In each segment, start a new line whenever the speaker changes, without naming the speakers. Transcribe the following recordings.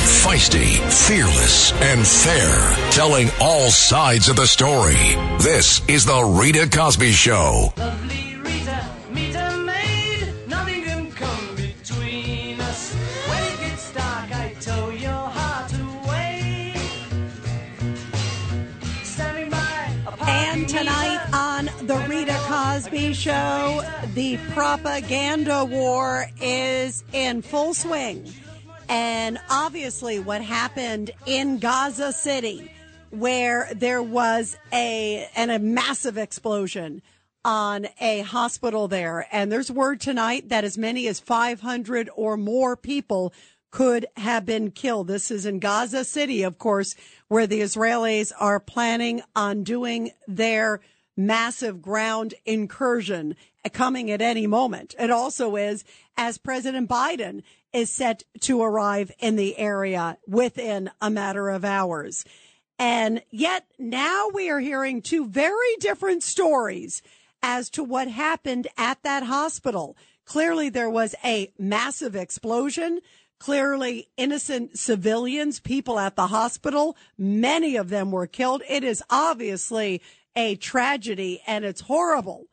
Feisty, fearless, and fair, telling all sides of the story. This is The Rita Cosby Show.
Lovely Rita, meet maid. Nothing can come between us. When it gets dark, I tow your heart away. Standing by
And tonight on The Rita Cosby Show, the propaganda war is in full swing. And obviously, what happened in Gaza City, where there was a and a massive explosion on a hospital there, and there's word tonight that as many as 500 or more people could have been killed. This is in Gaza City, of course, where the Israelis are planning on doing their massive ground incursion uh, coming at any moment. It also is as President Biden is set to arrive in the area within a matter of hours. And yet now we are hearing two very different stories as to what happened at that hospital. Clearly there was a massive explosion. Clearly innocent civilians, people at the hospital, many of them were killed. It is obviously a tragedy and it's horrible.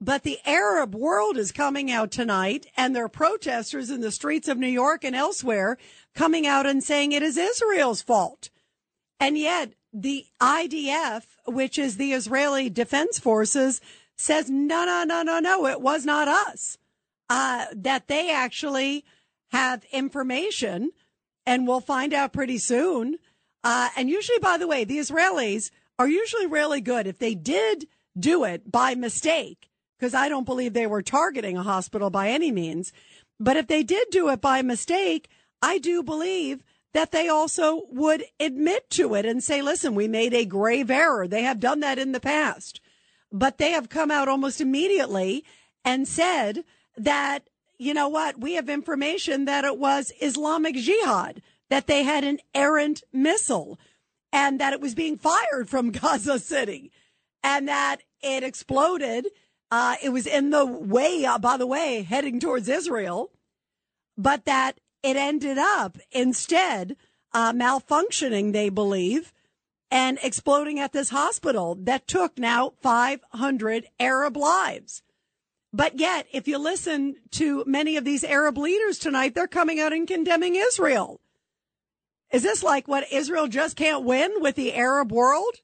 But the Arab world is coming out tonight and there are protesters in the streets of New York and elsewhere coming out and saying it is Israel's fault. And yet the IDF, which is the Israeli Defense Forces, says, no, no, no, no, no, it was not us. Uh, that they actually have information and we'll find out pretty soon. Uh, and usually, by the way, the Israelis are usually really good. If they did do it by mistake, because I don't believe they were targeting a hospital by any means, but if they did do it by mistake, I do believe that they also would admit to it and say, listen, we made a grave error. They have done that in the past, but they have come out almost immediately and said that, you know what? We have information that it was Islamic Jihad, that they had an errant missile and that it was being fired from Gaza City and that it exploded. Uh, it was in the way, uh, by the way, heading towards Israel, but that it ended up instead uh, malfunctioning, they believe, and exploding at this hospital that took now 500 Arab lives. But yet, if you listen to many of these Arab leaders tonight, they're coming out and condemning Israel. Is this like what Israel just can't win with the Arab world?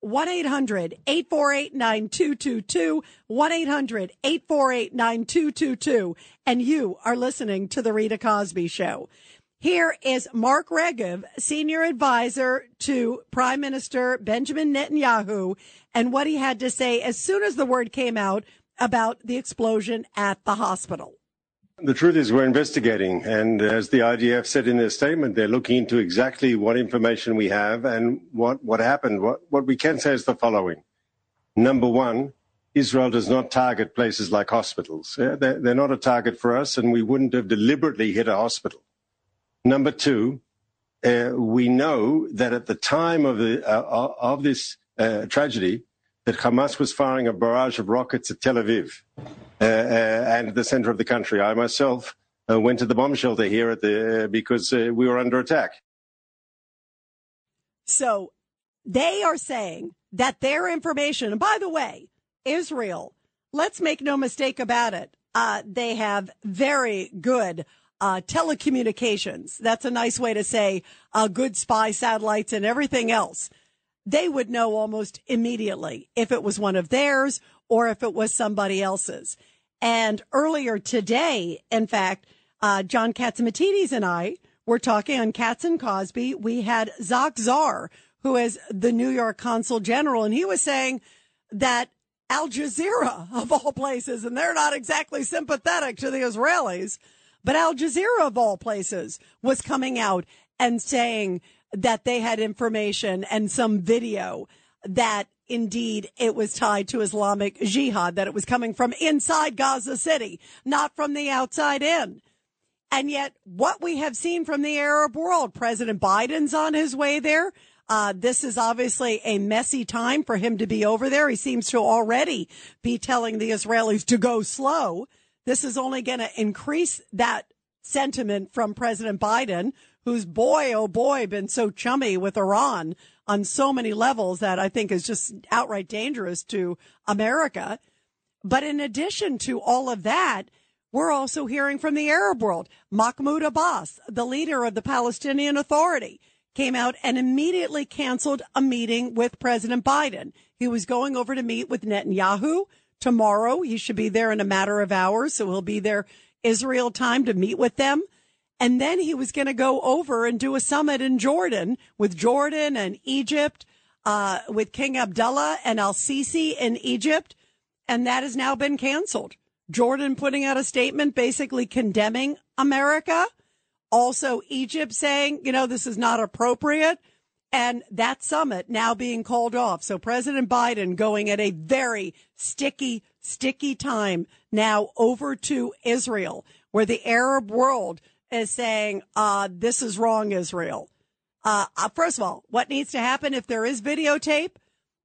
1 800 848 9222. 1 800 848 9222. And you are listening to The Rita Cosby Show. Here is Mark Regev, senior advisor to Prime Minister Benjamin Netanyahu, and what he had to say as soon as the word came out about the explosion at the hospital.
The truth is, we're investigating, and as the IDF said in their statement, they're looking into exactly what information we have and what, what happened. What, what we can say is the following. Number one, Israel does not target places like hospitals. Yeah, They're, they're not a target for us, and we wouldn't have deliberately hit a hospital. Number two, uh, we know that at the time of, the, uh, of this uh, tragedy, that Hamas was firing a barrage of rockets at Tel Aviv uh, uh, and the center of the country. I myself uh, went to the bomb shelter here at the uh, because uh, we were under attack.
So they are saying that their information, and by the way, Israel, let's make no mistake about it. Uh, they have very good uh, telecommunications. That's a nice way to say uh, good spy satellites and everything else. They would know almost immediately if it was one of theirs or if it was somebody else's. And earlier today, in fact, uh, John Catsimatidis and I were talking on Cats and Cosby. We had Zach Czar, who is the New York consul general, and he was saying that Al Jazeera, of all places, and they're not exactly sympathetic to the Israelis, But Al Jazeera, of all places, was coming out and saying that they had information and some video that indeed it was tied to Islamic Jihad, that it was coming from inside Gaza City, not from the outside in. And yet, what we have seen from the Arab world, President Biden's on his way there. Uh, this is obviously a messy time for him to be over there. He seems to already be telling the Israelis to go slow. This is only going to increase that sentiment from President Biden, who's boy, oh boy, been so chummy with Iran on so many levels that I think is just outright dangerous to America. But in addition to all of that, we're also hearing from the Arab world. Mahmoud Abbas, the leader of the Palestinian Authority, came out and immediately canceled a meeting with President Biden. He was going over to meet with Netanyahu tomorrow. He should be there in a matter of hours. So he'll be there Israel time to meet with them. And then he was going to go over and do a summit in Jordan with Jordan and Egypt, uh, with King Abdullah and Al Sisi in Egypt. And that has now been canceled. Jordan putting out a statement basically condemning America. Also, Egypt saying, you know, this is not appropriate. And that summit now being called off. So President Biden going at a very sticky, sticky time now over to Israel, where the Arab world is saying, uh, this is wrong, Israel. Uh, uh, first of all, what needs to happen if there is videotape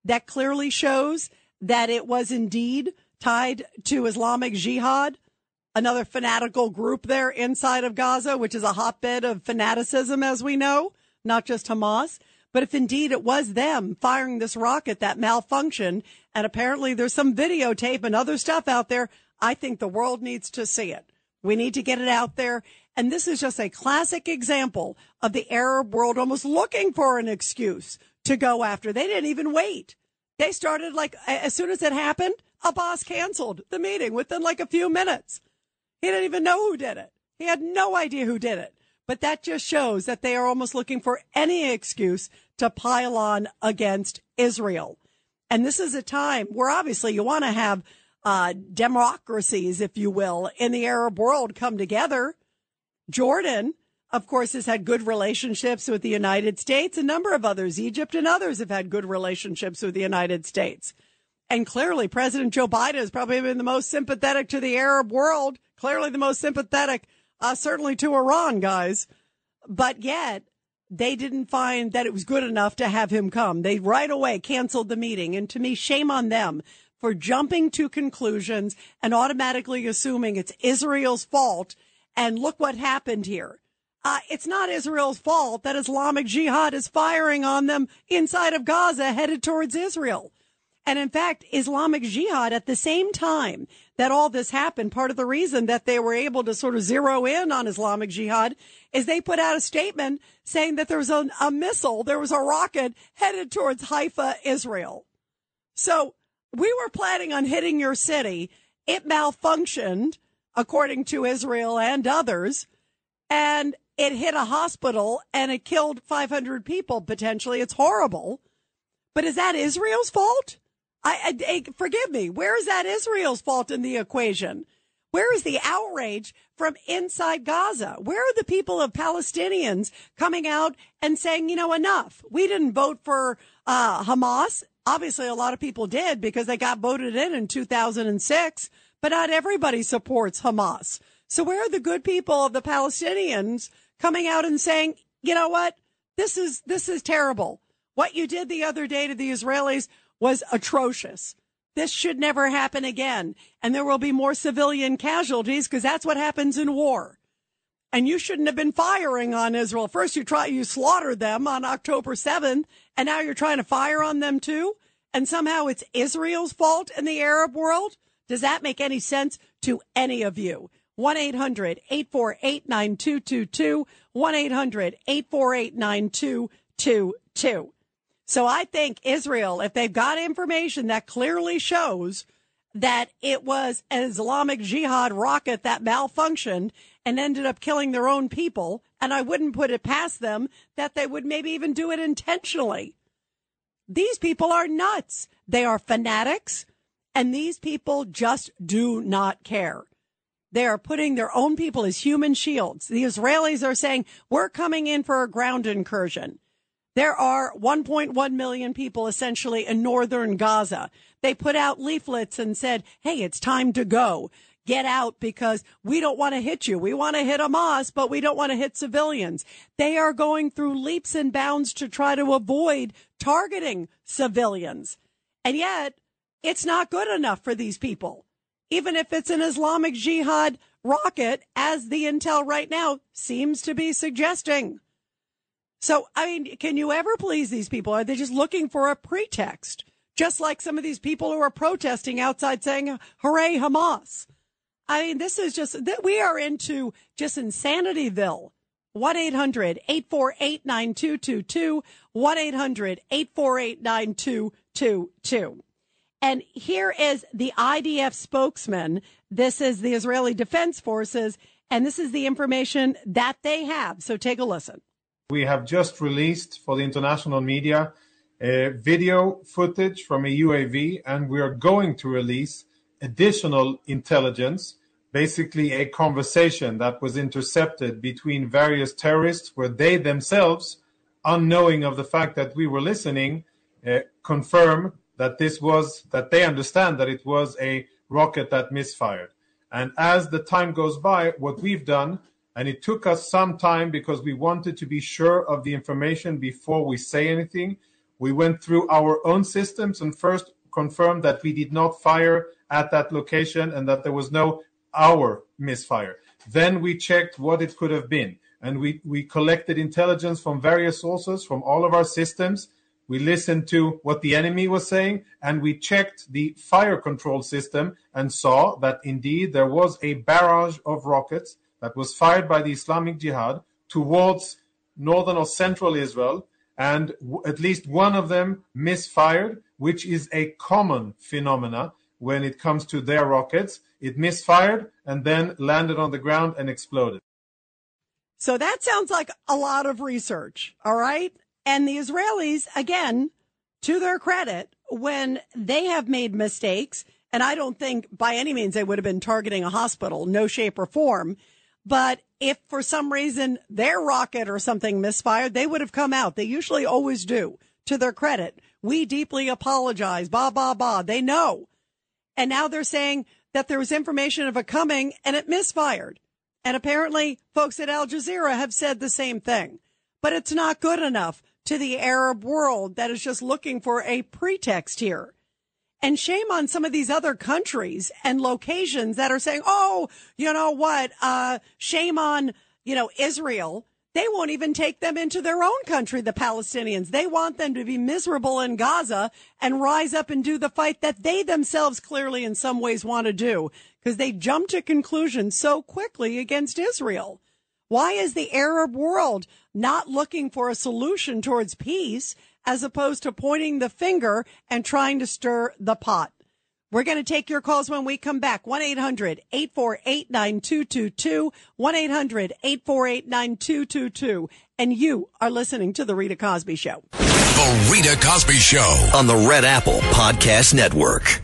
that clearly shows that it was indeed tied to Islamic Jihad, another fanatical group there inside of Gaza, which is a hotbed of fanaticism, as we know, not just Hamas. But if indeed it was them firing this rocket that malfunctioned, and apparently there's some videotape and other stuff out there, I think the world needs to see it. We need to get it out there. And this is just a classic example of the Arab world almost looking for an excuse to go after. They didn't even wait. They started like as soon as it happened, Abbas canceled the meeting within like a few minutes. He didn't even know who did it. He had no idea who did it. But that just shows that they are almost looking for any excuse to pile on against Israel. And this is a time where obviously you want to have uh, democracies, if you will, in the Arab world come together. Jordan, of course, has had good relationships with the United States. A number of others, Egypt and others, have had good relationships with the United States. And clearly, President Joe Biden has probably been the most sympathetic to the Arab world, clearly the most sympathetic, uh, certainly to Iran, guys. But yet, they didn't find that it was good enough to have him come. They right away canceled the meeting. And to me, shame on them for jumping to conclusions and automatically assuming it's Israel's fault. And look what happened here. Uh, it's not Israel's fault that Islamic Jihad is firing on them inside of Gaza headed towards Israel. And in fact, Islamic Jihad at the same time that all this happened, part of the reason that they were able to sort of zero in on Islamic Jihad is they put out a statement saying that there was a, a missile, there was a rocket headed towards Haifa, Israel. So we were planning on hitting your city. It malfunctioned, according to Israel and others, and it hit a hospital and it killed 500 people potentially. It's horrible. But is that Israel's fault? I, I, forgive me. Where is that Israel's fault in the equation? Where is the outrage from inside Gaza? Where are the people of Palestinians coming out and saying, you know, enough? We didn't vote for uh, Hamas. Obviously, a lot of people did because they got voted in in 2006, but not everybody supports Hamas. So where are the good people of the Palestinians coming out and saying, you know what? This is, this is terrible. What you did the other day to the Israelis was atrocious. This should never happen again. And there will be more civilian casualties because that's what happens in war. And you shouldn't have been firing on Israel. First, you try, you slaughtered them on October 7th, and now you're trying to fire on them too. And somehow it's Israel's fault in the Arab world. Does that make any sense to any of you? 1 800 848 9222. 1 800 848 9222. So I think Israel, if they've got information that clearly shows that it was an Islamic Jihad rocket that malfunctioned and ended up killing their own people, and I wouldn't put it past them that they would maybe even do it intentionally. These people are nuts. They are fanatics, and these people just do not care. They are putting their own people as human shields. The Israelis are saying, we're coming in for a ground incursion. There are 1.1 million people essentially in northern Gaza. They put out leaflets and said, Hey, it's time to go. Get out because we don't want to hit you. We want to hit Hamas, but we don't want to hit civilians. They are going through leaps and bounds to try to avoid targeting civilians. And yet it's not good enough for these people. Even if it's an Islamic Jihad rocket, as the intel right now seems to be suggesting. So, I mean, can you ever please these people? Are they just looking for a pretext? Just like some of these people who are protesting outside saying, hooray, Hamas. I mean, this is just, that we are into just insanityville. 1-800-848-9222, 1-800-848-9222. And here is the IDF spokesman. This is the Israeli Defense Forces, and this is the information that they have. So take a listen.
We have just released for the international media uh, video footage from a UAV, and we are going to release additional intelligence, basically a conversation that was intercepted between various terrorists where they themselves, unknowing of the fact that we were listening, uh, confirm that this was that they understand that it was a rocket that misfired. And as the time goes by, what we've done, and it took us some time because we wanted to be sure of the information before we say anything, we went through our own systems and first confirmed that we did not fire at that location and that there was no our misfire. Then we checked what it could have been. And we, we collected intelligence from various sources from all of our systems we listened to what the enemy was saying, and we checked the fire control system and saw that indeed there was a barrage of rockets that was fired by the Islamic Jihad towards northern or central Israel, and at least one of them misfired, which is a common phenomena when it comes to their rockets. It misfired and then landed on the ground and exploded.
So that sounds like a lot of research. All right. And the Israelis, again, to their credit, when they have made mistakes, and I don't think by any means they would have been targeting a hospital, no shape or form. But if for some reason their rocket or something misfired, they would have come out. They usually always do. To their credit, we deeply apologize. Ba, ba, ba. They know. And now they're saying that there was information of a coming and it misfired. And apparently folks at Al Jazeera have said the same thing, but it's not good enough to the Arab world that is just looking for a pretext here. And shame on some of these other countries and locations that are saying, oh, you know what? Uh, shame on, you know, Israel. They won't even take them into their own country, the Palestinians. They want them to be miserable in Gaza and rise up and do the fight that they themselves clearly in some ways want to do because they jump to conclusions so quickly against Israel. Why is the Arab world not looking for a solution towards peace as opposed to pointing the finger and trying to stir the pot? We're going to take your calls when we come back. 1-800-848-9222. 1-800-848-9222. And you are listening to The Rita Cosby Show.
The Rita Cosby Show.
on the Red Apple Podcast Network.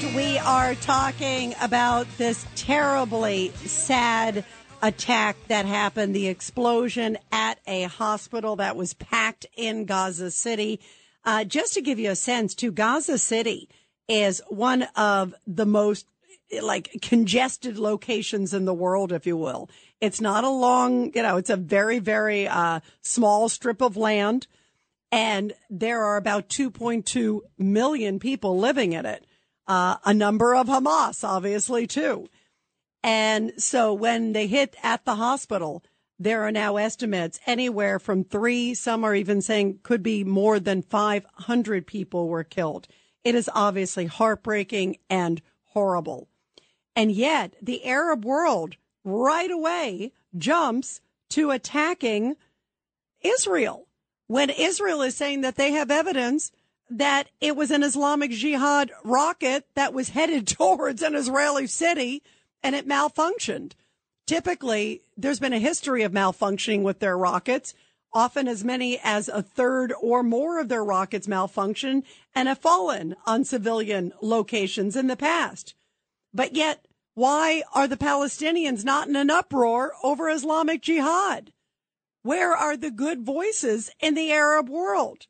And we are talking about this terribly sad attack that happened, the explosion at a hospital that was packed in Gaza City. Uh, just to give you a sense, to Gaza City is one of the most like congested locations in the world, if you will. It's not a long, you know, it's a very, very uh, small strip of land, and there are about 2.2 million people living in it. Uh, a number of Hamas, obviously, too. And so when they hit at the hospital, there are now estimates anywhere from three, some are even saying could be more than 500 people were killed. It is obviously heartbreaking and horrible. And yet the Arab world right away jumps to attacking Israel. when Israel is saying that they have evidence that it was an Islamic Jihad rocket that was headed towards an Israeli city and it malfunctioned. Typically, there's been a history of malfunctioning with their rockets. Often as many as a third or more of their rockets malfunction and have fallen on civilian locations in the past. But yet, why are the Palestinians not in an uproar over Islamic Jihad? Where are the good voices in the Arab world?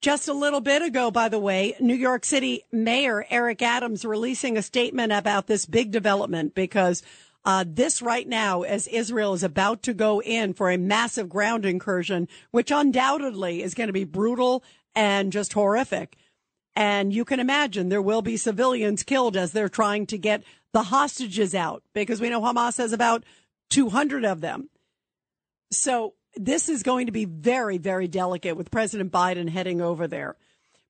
Just a little bit ago, by the way, New York City Mayor Eric Adams releasing a statement about this big development because uh, this right now, as Israel is about to go in for a massive ground incursion, which undoubtedly is going to be brutal and just horrific. And you can imagine there will be civilians killed as they're trying to get the hostages out because we know Hamas has about 200 of them. So this is going to be very, very delicate with President Biden heading over there.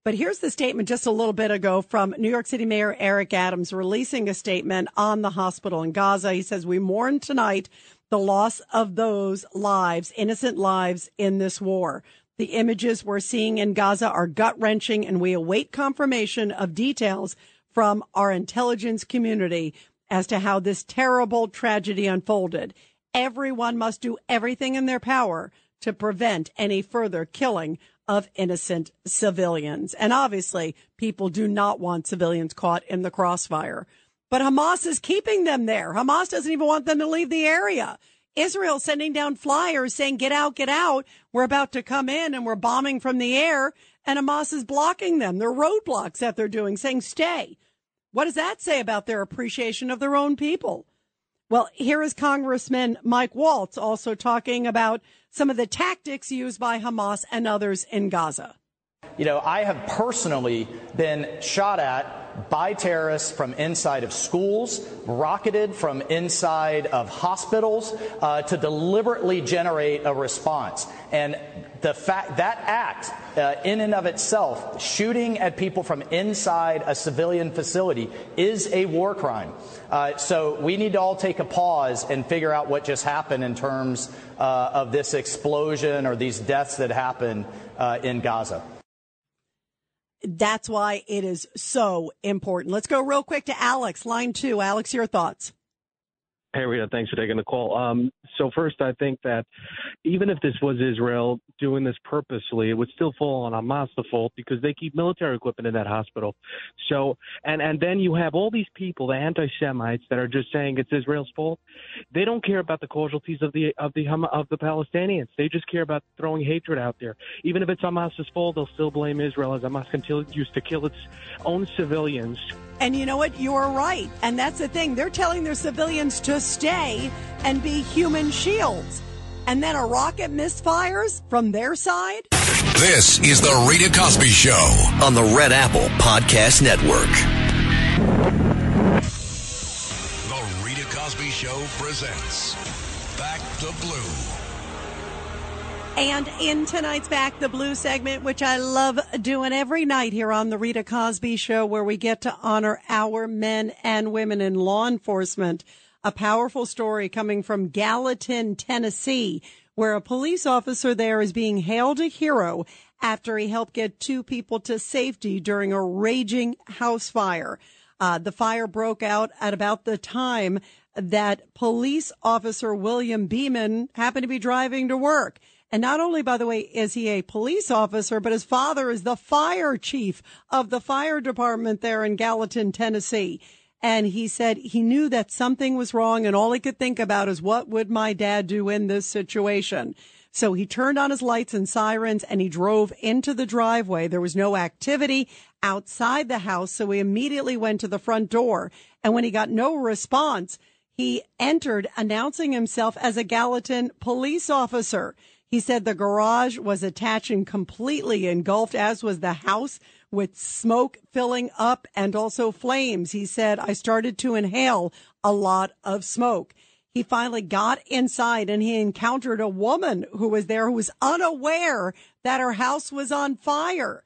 But here's the statement just a little bit ago from New York City Mayor Eric Adams releasing a statement on the hospital in Gaza. He says, We mourn tonight the loss of those lives, innocent lives in this war. The images we're seeing in Gaza are gut wrenching, and we await confirmation of details from our intelligence community as to how this terrible tragedy unfolded. Everyone must do everything in their power to prevent any further killing of innocent civilians. And obviously, people do not want civilians caught in the crossfire. But Hamas is keeping them there. Hamas doesn't even want them to leave the area. Israel sending down flyers saying, get out, get out. We're about to come in and we're bombing from the air. And Hamas is blocking them. They're roadblocks that they're doing, saying, stay. What does that say about their appreciation of their own people? Well, here is Congressman Mike Waltz also talking about some of the tactics used by Hamas and others in Gaza.
You know, I have personally been shot at by terrorists from inside of schools, rocketed from inside of hospitals uh, to deliberately generate a response. And the fact that act uh, in and of itself, shooting at people from inside a civilian facility, is a war crime. Uh, so we need to all take a pause and figure out what just happened in terms uh, of this explosion or these deaths that happened uh, in Gaza.
That's why it is so important. Let's go real quick to Alex, line two. Alex, your thoughts.
Hey, Rita, thanks for taking the call. Um, so first, I think that even if this was Israel doing this purposely, it would still fall on Hamas the fault because they keep military equipment in that hospital. So, and and then you have all these people, the anti-Semites, that are just saying it's Israel's fault. They don't care about the casualties of the of the of the Palestinians. They just care about throwing hatred out there. Even if it's Hamas's fault, they'll still blame Israel as Hamas continues to kill its own civilians.
And you know what? You're right. And that's the thing. They're telling their civilians to stay and be human shields. And then a rocket misfires from their side.
This is the Rita Cosby Show
on the Red Apple Podcast Network.
The Rita Cosby Show presents Back the Blue.
And in tonight's Back the Blue segment, which I love doing every night here on the Rita Cosby Show, where we get to honor our men and women in law enforcement. A powerful story coming from Gallatin, Tennessee, where a police officer there is being hailed a hero after he helped get two people to safety during a raging house fire. Uh, the fire broke out at about the time that police officer William Beeman happened to be driving to work. And not only, by the way, is he a police officer, but his father is the fire chief of the fire department there in Gallatin, Tennessee. And he said he knew that something was wrong and all he could think about is what would my dad do in this situation? So he turned on his lights and sirens and he drove into the driveway. There was no activity outside the house. So he immediately went to the front door. And when he got no response, he entered announcing himself as a Gallatin police officer. He said the garage was attached and completely engulfed, as was the house with smoke filling up and also flames. He said, I started to inhale a lot of smoke. He finally got inside and he encountered a woman who was there who was unaware that her house was on fire.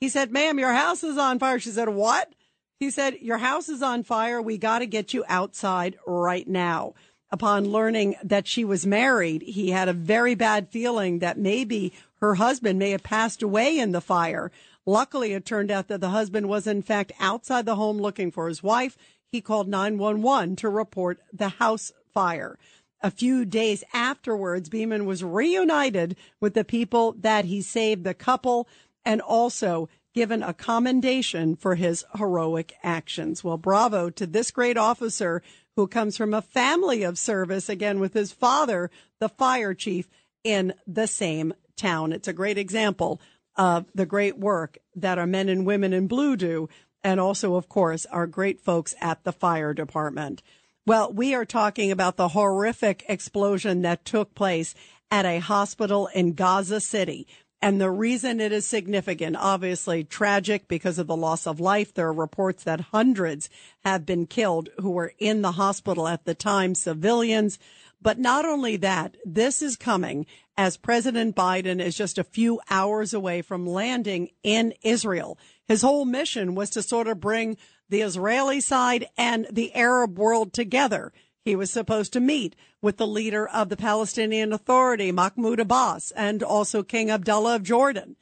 He said, ma'am, your house is on fire. She said, what? He said, your house is on fire. We got to get you outside right now. Upon learning that she was married, he had a very bad feeling that maybe her husband may have passed away in the fire. Luckily, it turned out that the husband was in fact outside the home looking for his wife. He called 911 to report the house fire. A few days afterwards, Beeman was reunited with the people that he saved, the couple, and also given a commendation for his heroic actions. Well, bravo to this great officer who comes from a family of service, again, with his father, the fire chief in the same town. It's a great example of the great work that our men and women in blue do, and also, of course, our great folks at the fire department. Well, we are talking about the horrific explosion that took place at a hospital in Gaza City. And the reason it is significant, obviously tragic because of the loss of life. There are reports that hundreds have been killed who were in the hospital at the time, civilians. But not only that, this is coming as President Biden is just a few hours away from landing in Israel. His whole mission was to sort of bring the Israeli side and the Arab world together. He was supposed to meet with the leader of the Palestinian Authority, Mahmoud Abbas, and also King Abdullah of Jordan.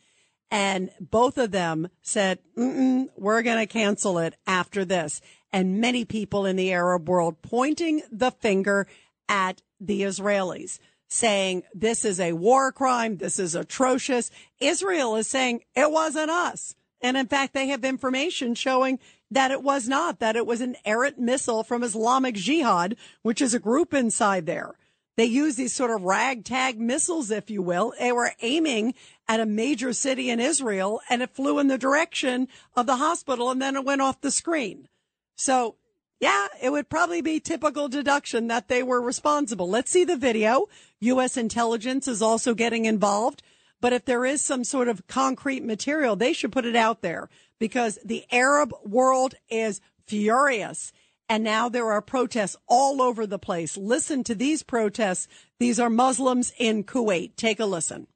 And both of them said, we're going to cancel it after this. And many people in the Arab world pointing the finger at the Israelis, saying this is a war crime. This is atrocious. Israel is saying it wasn't us. And in fact, they have information showing that it was not, that it was an errant missile from Islamic Jihad, which is a group inside there. They use these sort of ragtag missiles, if you will. They were aiming at a major city in Israel and it flew in the direction of the hospital and then it went off the screen. So yeah, it would probably be typical deduction that they were responsible. Let's see the video. U.S. intelligence is also getting involved. But if there is some sort of concrete material, they should put it out there because the Arab world is furious. And now there are protests all over the place. Listen to these protests. These are Muslims in Kuwait. Take a listen.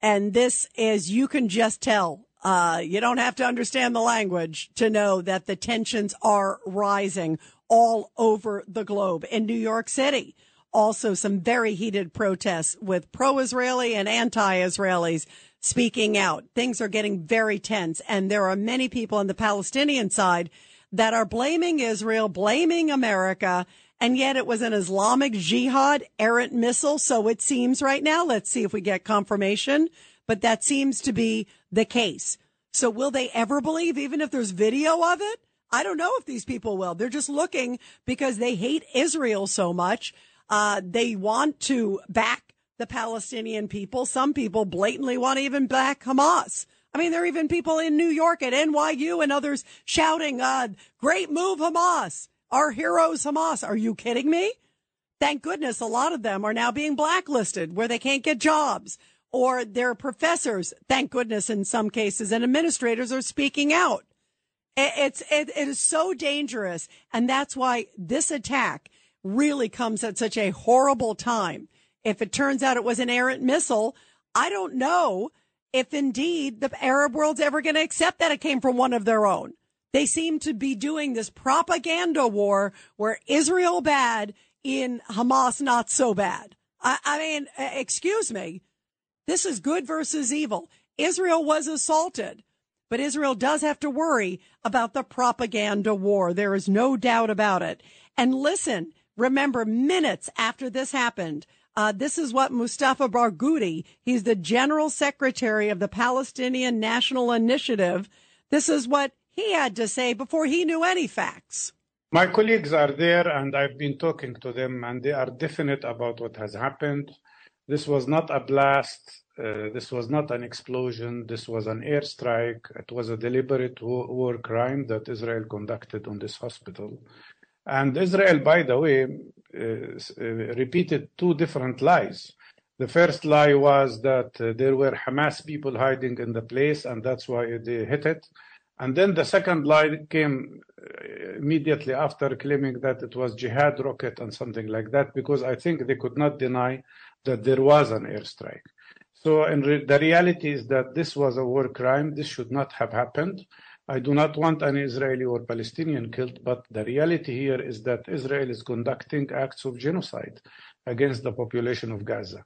And this is, you can just tell, uh, you don't have to understand the language to know that the tensions are rising all over the globe. In New York City, also some very heated protests with pro-Israeli and anti-Israelis speaking out. Things are getting very tense and there are many people on the Palestinian side that are blaming Israel, blaming America, and yet it was an Islamic jihad errant missile. So it seems right now. Let's see if we get confirmation, but that seems to be the case. So will they ever believe, even if there's video of it? I don't know if these people will. They're just looking because they hate Israel so much. Uh, they want to back the Palestinian people. Some people blatantly want to even back Hamas. I mean, there are even people in New York at NYU and others shouting, uh, great move, Hamas. Our heroes, Hamas. Are you kidding me? Thank goodness a lot of them are now being blacklisted where they can't get jobs or their professors, thank goodness in some cases, and administrators are speaking out. It's, it, it is so dangerous. And that's why this attack really comes at such a horrible time. If it turns out it was an errant missile, I don't know if indeed the Arab world's ever going to accept that it came from one of their own. They seem to be doing this propaganda war where Israel bad in Hamas not so bad. I, I mean, excuse me. This is good versus evil. Israel was assaulted, but Israel does have to worry about the propaganda war. There is no doubt about it. And listen, remember minutes after this happened, uh, this is what Mustafa Barghouti, he's the general secretary of the Palestinian National Initiative. This is what he had to say before he knew any facts.
My colleagues are there and I've been talking to them and they are definite about what has happened. This was not a blast. Uh, this was not an explosion. This was an airstrike. It was a deliberate war, crime that Israel conducted on this hospital. And Israel, by the way, uh, repeated two different lies. The first lie was that uh, there were Hamas people hiding in the place and that's why they hit it. And then the second lie came uh, immediately after claiming that it was jihad rocket and something like that, because I think they could not deny that there was an airstrike. So re- the reality is that this was a war crime. This should not have happened. I do not want any Israeli or Palestinian killed, but the reality here is that Israel is conducting acts of genocide against the population of Gaza.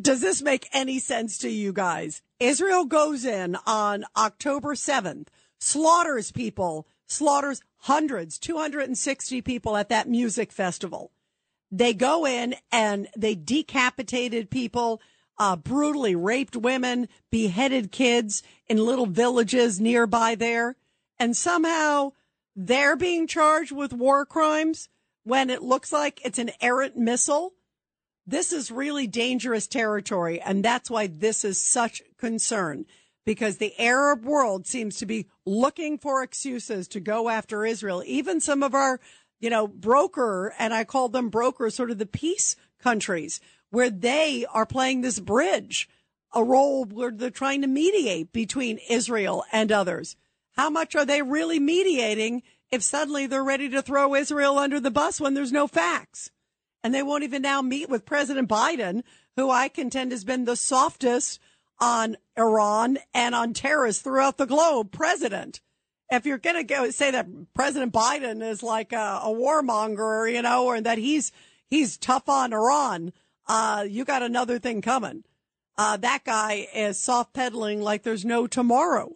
Does this make any sense to you guys? Israel goes in on October 7th, slaughters people, slaughters hundreds, 260 people at that music festival. They go in and they decapitated people, uh, brutally raped women, beheaded kids in little villages nearby there. And somehow they're being charged with war crimes when it looks like it's an errant missile. This is really dangerous territory. And that's why this is such concern because the Arab world seems to be looking for excuses to go after Israel. Even some of our, you know, broker, and I call them brokers, sort of the peace countries where they are playing this bridge, a role where they're trying to mediate between Israel and others. How much are they really mediating if suddenly they're ready to throw Israel under the bus when there's no facts? And they won't even now meet with President Biden, who I contend has been the softest on Iran and on terrorists throughout the globe president. If you're going to go say that President Biden is like a, a warmonger, you know, or that he's he's tough on Iran, uh, you got another thing coming. Uh, that guy is soft pedaling like there's no tomorrow.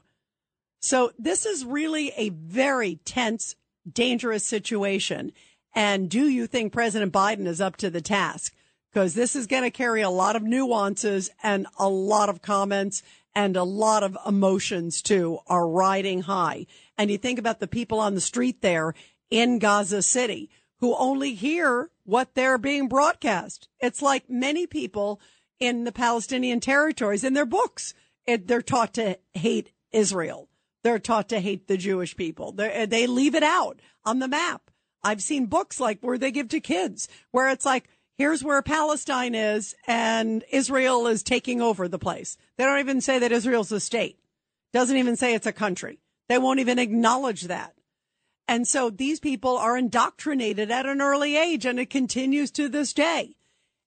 So this is really a very tense, dangerous situation. And do you think President Biden is up to the task? Because this is going to carry a lot of nuances and a lot of comments and a lot of emotions too are riding high. And you think about the people on the street there in Gaza City who only hear what they're being broadcast. It's like many people in the Palestinian territories in their books. It, they're taught to hate Israel. They're taught to hate the Jewish people. They're, they leave it out on the map. I've seen books like where they give to kids where it's like, here's where Palestine is and Israel is taking over the place. They don't even say that Israel's a state. Doesn't even say it's a country. They won't even acknowledge that. And so these people are indoctrinated at an early age and it continues to this day.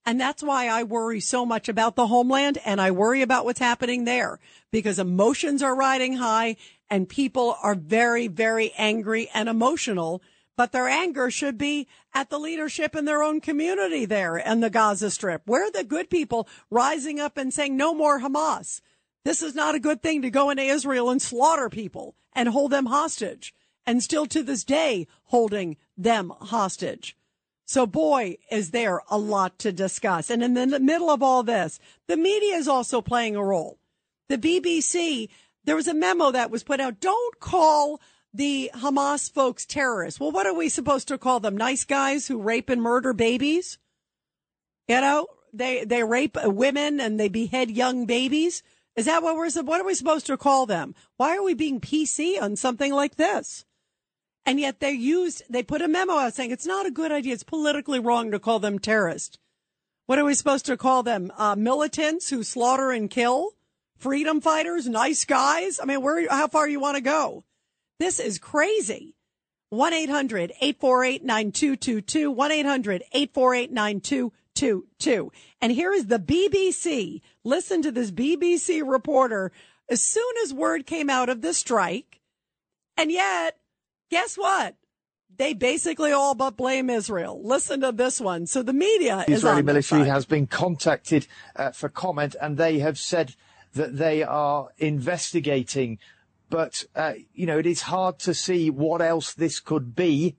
And that's why I worry so much about the homeland and I worry about what's happening there because emotions are riding high and people are very, very angry and emotional but their anger should be at the leadership in their own community there in the Gaza Strip. Where are the good people rising up and saying no more Hamas? This is not a good thing to go into Israel and slaughter people and hold them hostage and still to this day holding them hostage. So boy, is there a lot to discuss. And in the middle of all this, the media is also playing a role. The BBC, there was a memo that was put out. Don't call the Hamas folks terrorists. Well, what are we supposed to call them? Nice guys who rape and murder babies? You know, they, they rape women and they behead young babies. Is that what we're, what are we supposed to call them? Why are we being PC on something like this? And yet they used, they put a memo out saying it's not a good idea. It's politically wrong to call them terrorists. What are we supposed to call them? Uh, militants who slaughter and kill? Freedom fighters? Nice guys? I mean, where, how far you want to go? This is crazy. 1 800 848 9222. 1 800 848 9222. And here is the BBC. Listen to this BBC reporter as soon as word came out of the strike. And yet, guess what? They basically all but blame Israel. Listen to this one. So the media
the Israeli military has been contacted uh, for comment, and they have said that they are investigating but, uh, you know, it is hard to see what else this could be,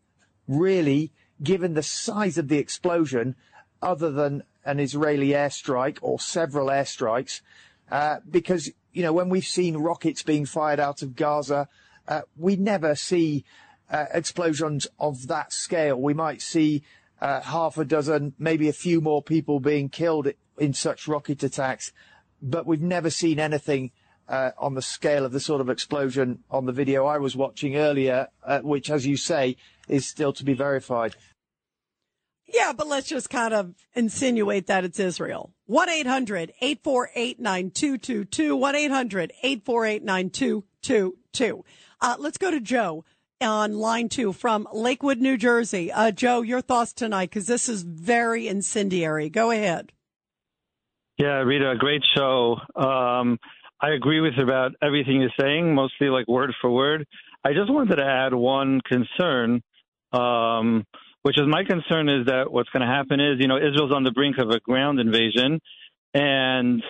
really, given the size of the explosion, other than an Israeli airstrike or several airstrikes. Uh, because, you know, when we've seen rockets being fired out of Gaza, uh, we never see explosions of that scale. We might see half a dozen, maybe a few more people being killed in such rocket attacks, but we've never seen anything uh, on the scale of the sort of explosion on the video I was watching earlier, uh, which, as you say, is still to be verified.
Yeah, but let's just kind of insinuate that it's Israel. 1 800 848 9222. 1 800 848 9222. too. Uh, let's go to Joe on line two from Lakewood, New Jersey. Uh, Joe, your thoughts tonight because this is very incendiary. Go ahead.
Yeah, Rita, great show. Um, I agree with about everything you're saying, mostly like word for word. I just wanted to add one concern, um, which is my concern is that what's going to happen is, you know, Israel's on the brink of a ground invasion, and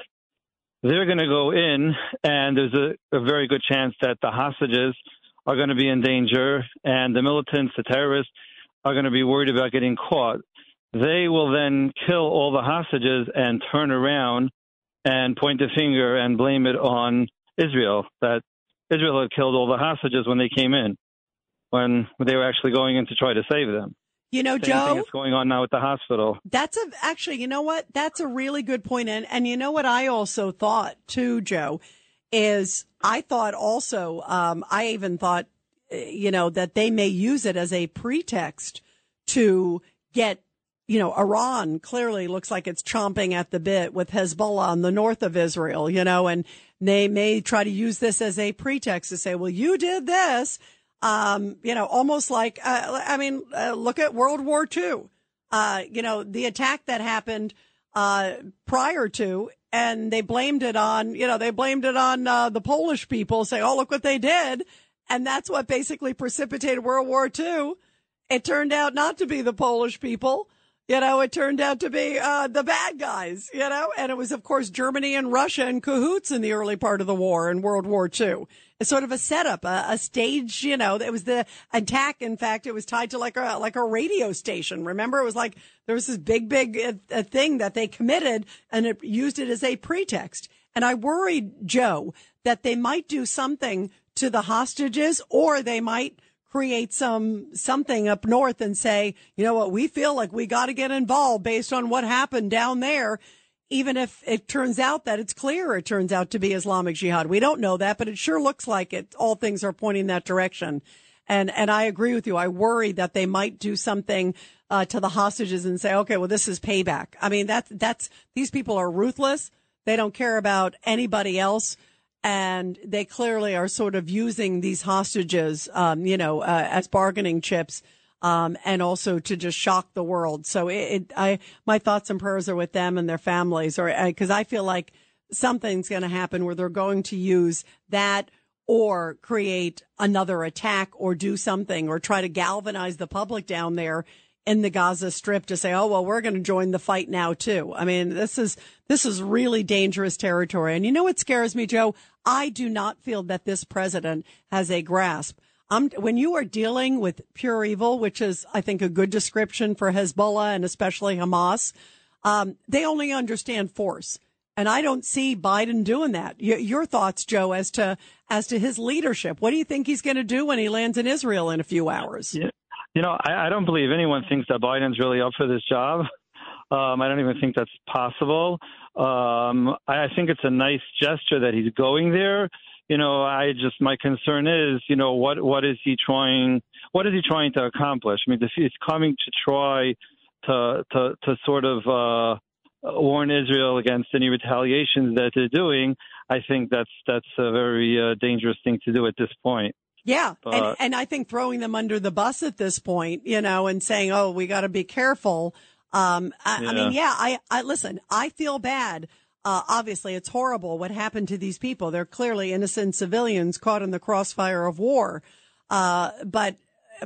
they're going to go in, and there's a, a very good chance that the hostages are going to be in danger, and the militants, the terrorists, are going to be worried about getting caught. They will then kill all the hostages and turn around and point the finger and blame it on Israel that Israel had killed all the hostages when they came in, when they were actually going in to try to save them.
You know,
Same
Joe,
thing is going on now at the hospital.
That's a actually, you know what? That's a really good point. And and you know what I also thought too, Joe, is I thought also, um, I even thought, uh, you know, that they may use it as a pretext to get, you know, Iran clearly looks like it's chomping at the bit with Hezbollah in the north of Israel, you know, and they may try to use this as a pretext to say, well, you did this. Um, you know, almost like, uh, I mean, uh, look at World War II. Uh, you know, the attack that happened, uh, prior to, and they blamed it on, you know, they blamed it on, uh, the Polish people say, oh, look what they did. And that's what basically precipitated World War II. It turned out not to be the Polish people. You know, it turned out to be uh, the bad guys, you know, and it was, of course, Germany and Russia in cahoots in the early part of the war in World War II. It's sort of a setup, a, a stage, you know, it was the attack. In fact, it was tied to like a, like a radio station. Remember, it was like there was this big, big uh, thing that they committed and it used it as a pretext. And I worried, Joe, that they might do something to the hostages or they might create some something up north and say, you know what, we feel like we got to get involved based on what happened down there. Even if it turns out that it's clear it turns out to be Islamic Jihad. We don't know that, but it sure looks like it. All things are pointing that direction. And, and I agree with you. I worry that they might do something, uh, to the hostages and say, okay, well, this is payback. I mean, that's, that's, these people are ruthless. They don't care about anybody else and they clearly are sort of using these hostages, um, you know, uh, as bargaining chips. Um, and also to just shock the world. So it, it, I, my thoughts and prayers are with them and their families, or because I feel like something's going to happen where they're going to use that or create another attack or do something or try to galvanize the public down there in the Gaza Strip to say, "Oh well, we're going to join the fight now too." I mean, this is this is really dangerous territory. And you know what scares me, Joe? I do not feel that this president has a grasp. When you are dealing with pure evil, which is, I think, a good description for Hezbollah and especially Hamas, um, they only understand force. And I don't see Biden doing that. Your thoughts, Joe, as to as to his leadership. What do you think he's going to do when he lands in Israel in a few hours?
Yeah. You know, I, I don't believe anyone thinks that Biden's really up for this job. Um, I don't even think that's possible. Um, I, I think it's a nice gesture that he's going there. You know, I just my concern is, you know, what what is he trying? What is he trying to accomplish? I mean, if he's coming to try to to to sort of uh, warn Israel against any retaliations that they're doing, I think that's that's a very uh, dangerous thing to do at this point.
Yeah.
But-
and, and I think throwing them under the bus at this point, you know, and saying, oh, we got to be careful. Um, I, I mean, yeah, I, I listen, I feel bad. Uh, obviously it's horrible what happened to these people. They're clearly innocent civilians caught in the crossfire of war. Uh, but,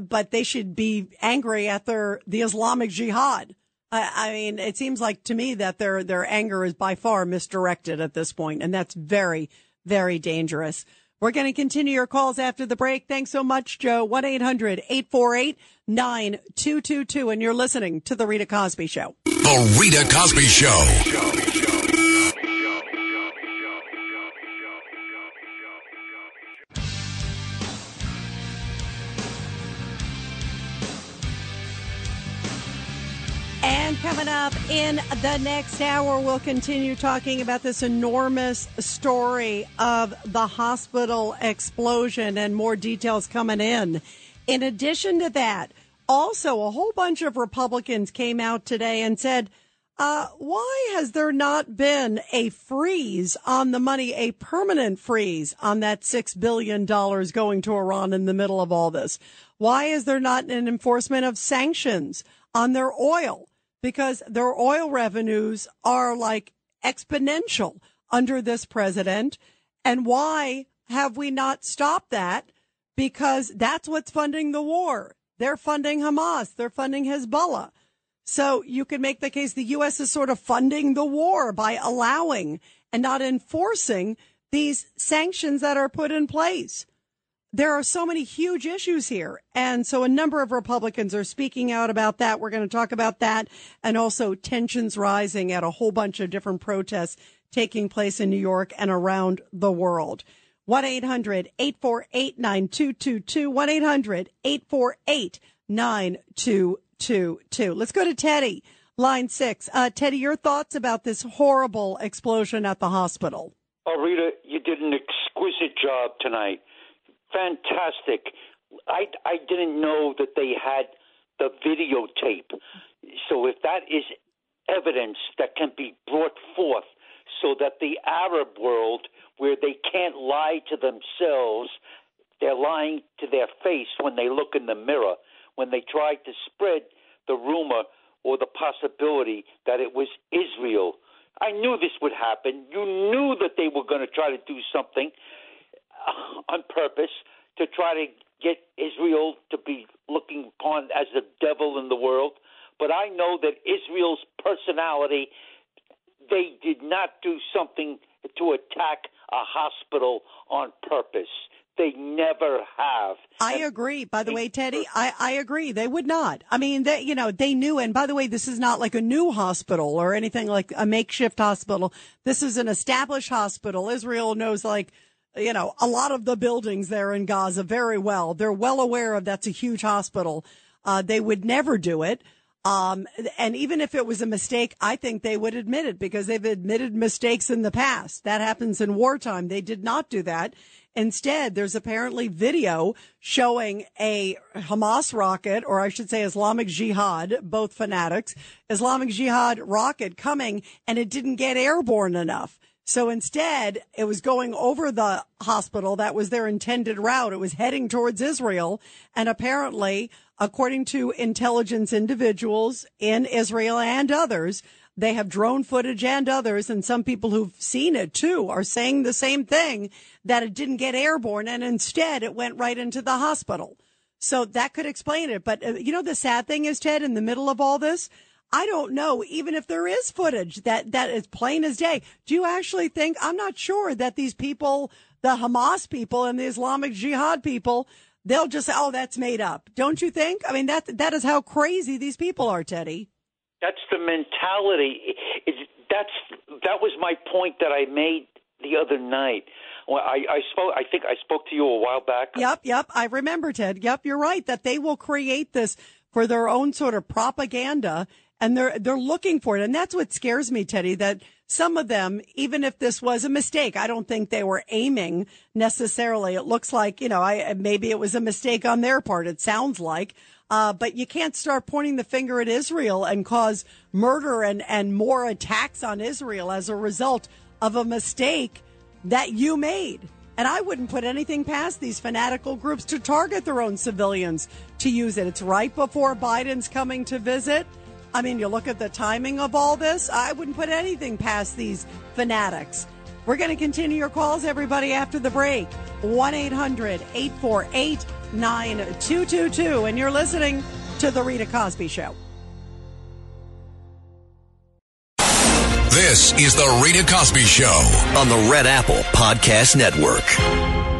but they should be angry at their, the Islamic Jihad. I, I mean, it seems like to me that their, their anger is by far misdirected at this point, and that's very, very dangerous. We're going to continue your calls after the break. Thanks so much, Joe. 1-800-848-9222. And you're listening to The Rita Cosby Show.
The Rita Cosby Show.
Up in the next hour, we'll continue talking about this enormous story of the hospital explosion and more details coming in. In addition to that, also a whole bunch of Republicans came out today and said, Uh, why has there not been a freeze on the money, a permanent freeze on that $6 billion going to Iran in the middle of all this? Why is there not an enforcement of sanctions on their oil? Because their oil revenues are like exponential under this president. And why have we not stopped that? Because that's what's funding the war. They're funding Hamas. They're funding Hezbollah. So you can make the case the U.S. is sort of funding the war by allowing and not enforcing these sanctions that are put in place. There are so many huge issues here. And so a number of Republicans are speaking out about that. We're going to talk about that and also tensions rising at a whole bunch of different protests taking place in New York and around the world. 1 800 848 9222. 1 800 848 9222. Let's go to Teddy, line six. Uh, Teddy, your thoughts about this horrible explosion at the hospital?
Oh, Rita, you did an exquisite job tonight. Fantastic. I, I didn't know that they had the videotape. So if that is evidence that can be brought forth so that the Arab world, where they can't lie to themselves, they're lying to their face when they look in the mirror, when they try to spread the rumor or the possibility that it was Israel. I knew this would happen. You knew that they were going to try to do something on purpose to try to get Israel to be looking upon as the devil in the world. But I know that Israel's personality they did not do something to attack a hospital on purpose. They never have.
I agree. By the way, Teddy, I, I agree. They would not. I mean, they, you know, they knew. And by the way, this is not like a new hospital or anything like a makeshift hospital. This is an established hospital. Israel knows like, you know, a lot of the buildings there in Gaza very well. They're well aware of that's a huge hospital. Uh, they would never do it. Um, and even if it was a mistake, I think they would admit it because they've admitted mistakes in the past. That happens in wartime. They did not do that. Instead, there's apparently video showing a Hamas rocket, or I should say Islamic Jihad, both fanatics, Islamic Jihad rocket coming and it didn't get airborne enough. So instead, it was going over the hospital. That was their intended route. It was heading towards Israel. And apparently, according to intelligence individuals in Israel and others, they have drone footage and others, and some people who've seen it too are saying the same thing that it didn't get airborne and instead it went right into the hospital. So that could explain it. But uh, you know, the sad thing is, Ted, in the middle of all this, I don't know, even if there is footage that, that is plain as day. Do you actually think, I'm not sure that these people, the Hamas people and the Islamic Jihad people, they'll just say, oh, that's made up. Don't you think? I mean, that, that is how crazy these people are, Teddy.
That's the mentality. It, that's that was my point that I made the other night. Well, I, I spoke. I think I spoke to you a while back.
Yep, yep. I remember, Ted. Yep, you're right. That they will create this for their own sort of propaganda, and they're they're looking for it, and that's what scares me, Teddy. That some of them, even if this was a mistake, I don't think they were aiming necessarily. It looks like you know, I maybe it was a mistake on their part. It sounds like. Uh, but you can't start pointing the finger at Israel and cause murder and, and more attacks on Israel as a result of a mistake that you made. And I wouldn't put anything past these fanatical groups to target their own civilians to use it. It's right before Biden's coming to visit. I mean, you look at the timing of all this, I wouldn't put anything past these fanatics. We're going to continue your calls, everybody, after the break. 1 800 848 9222. And you're listening to The Rita Cosby Show.
This is The Rita Cosby Show
on the Red Apple Podcast Network.